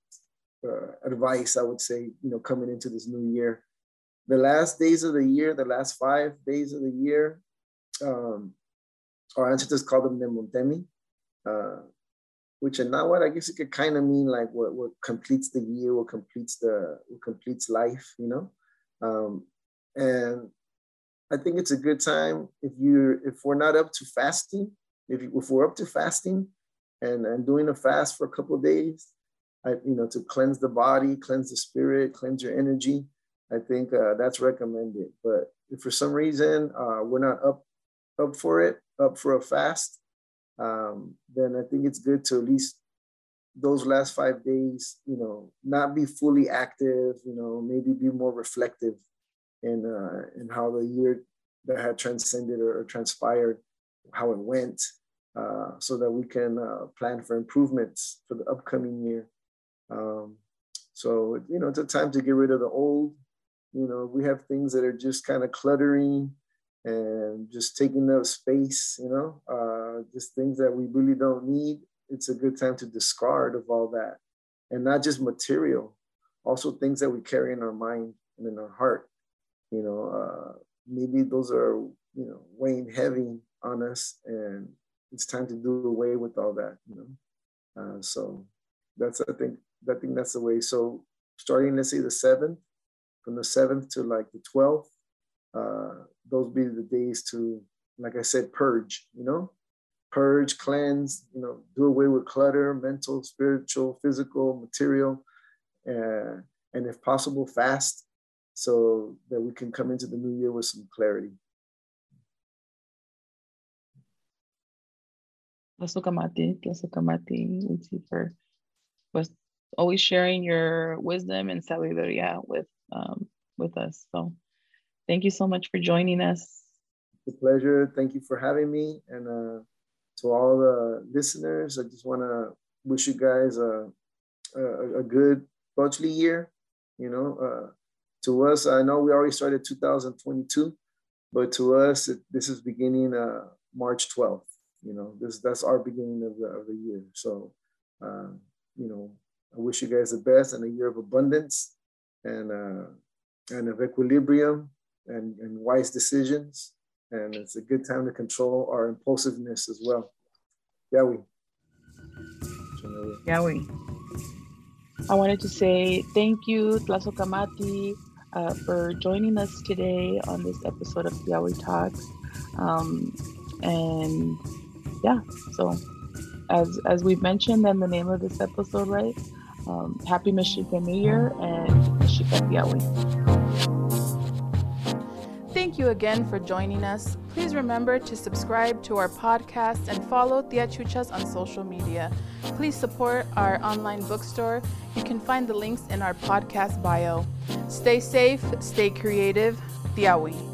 uh, advice I would say, you know, coming into this new year. The last days of the year, the last five days of the year, um, our ancestors called them Nemontemi, uh, which in what I guess it could kind of mean like what, what completes the year, what completes the what completes life, you know. Um, and I think it's a good time if you if we're not up to fasting, if, you, if we're up to fasting and, and doing a fast for a couple days, I, you know, to cleanse the body, cleanse the spirit, cleanse your energy. I think uh, that's recommended. But if for some reason uh, we're not up up for it, up for a fast, um, then I think it's good to at least those last five days, you know, not be fully active, you know, maybe be more reflective in uh, in how the year that had transcended or, or transpired, how it went, uh, so that we can uh, plan for improvements for the upcoming year. Um, so you know, it's a time to get rid of the old. You know, we have things that are just kind of cluttering and just taking up space, you know, uh, just things that we really don't need. It's a good time to discard of all that. And not just material, also things that we carry in our mind and in our heart. You know, uh, maybe those are, you know, weighing heavy on us and it's time to do away with all that, you know. Uh, so that's, I think, I think that's the way. So starting, let's say the seventh, from the seventh to like the 12th, uh, those be the days to, like I said, purge, you know, purge, cleanse, you know, do away with clutter, mental, spiritual, physical, material, uh, and if possible, fast so that we can come into the new year with some clarity. Tlazohcamati, Tlazohcamati, Lucifer was always sharing your wisdom and sabiduría with um, with us. So Thank you so much for joining us. It's a pleasure. Thank you for having me. And uh, to all the listeners, I just want to wish you guys a, a, a good Tochli year. You know, uh, to us, I know we already started 2022, but to us, it, this is beginning uh, March 12th. You know, this that's our beginning of the, of the year. So, uh, you know, I wish you guys the best and a year of abundance and uh, and of equilibrium and, and wise decisions. And it's a good time to control our impulsiveness as well. Yahweh. Yahweh. I wanted to say thank you, Tlazohcamati, uh, for joining us today on this episode of Yahweh Talks. Um, and yeah, so as as we've mentioned in the name of this episode, right? Um, happy Mexica New Year and Mexica Yahweh. Thank you again for joining us. Please remember to subscribe to our podcast and follow Tia Chucha's on social media. Please support our online bookstore. You can find the links in our podcast bio. Stay safe, stay creative. Tiawi.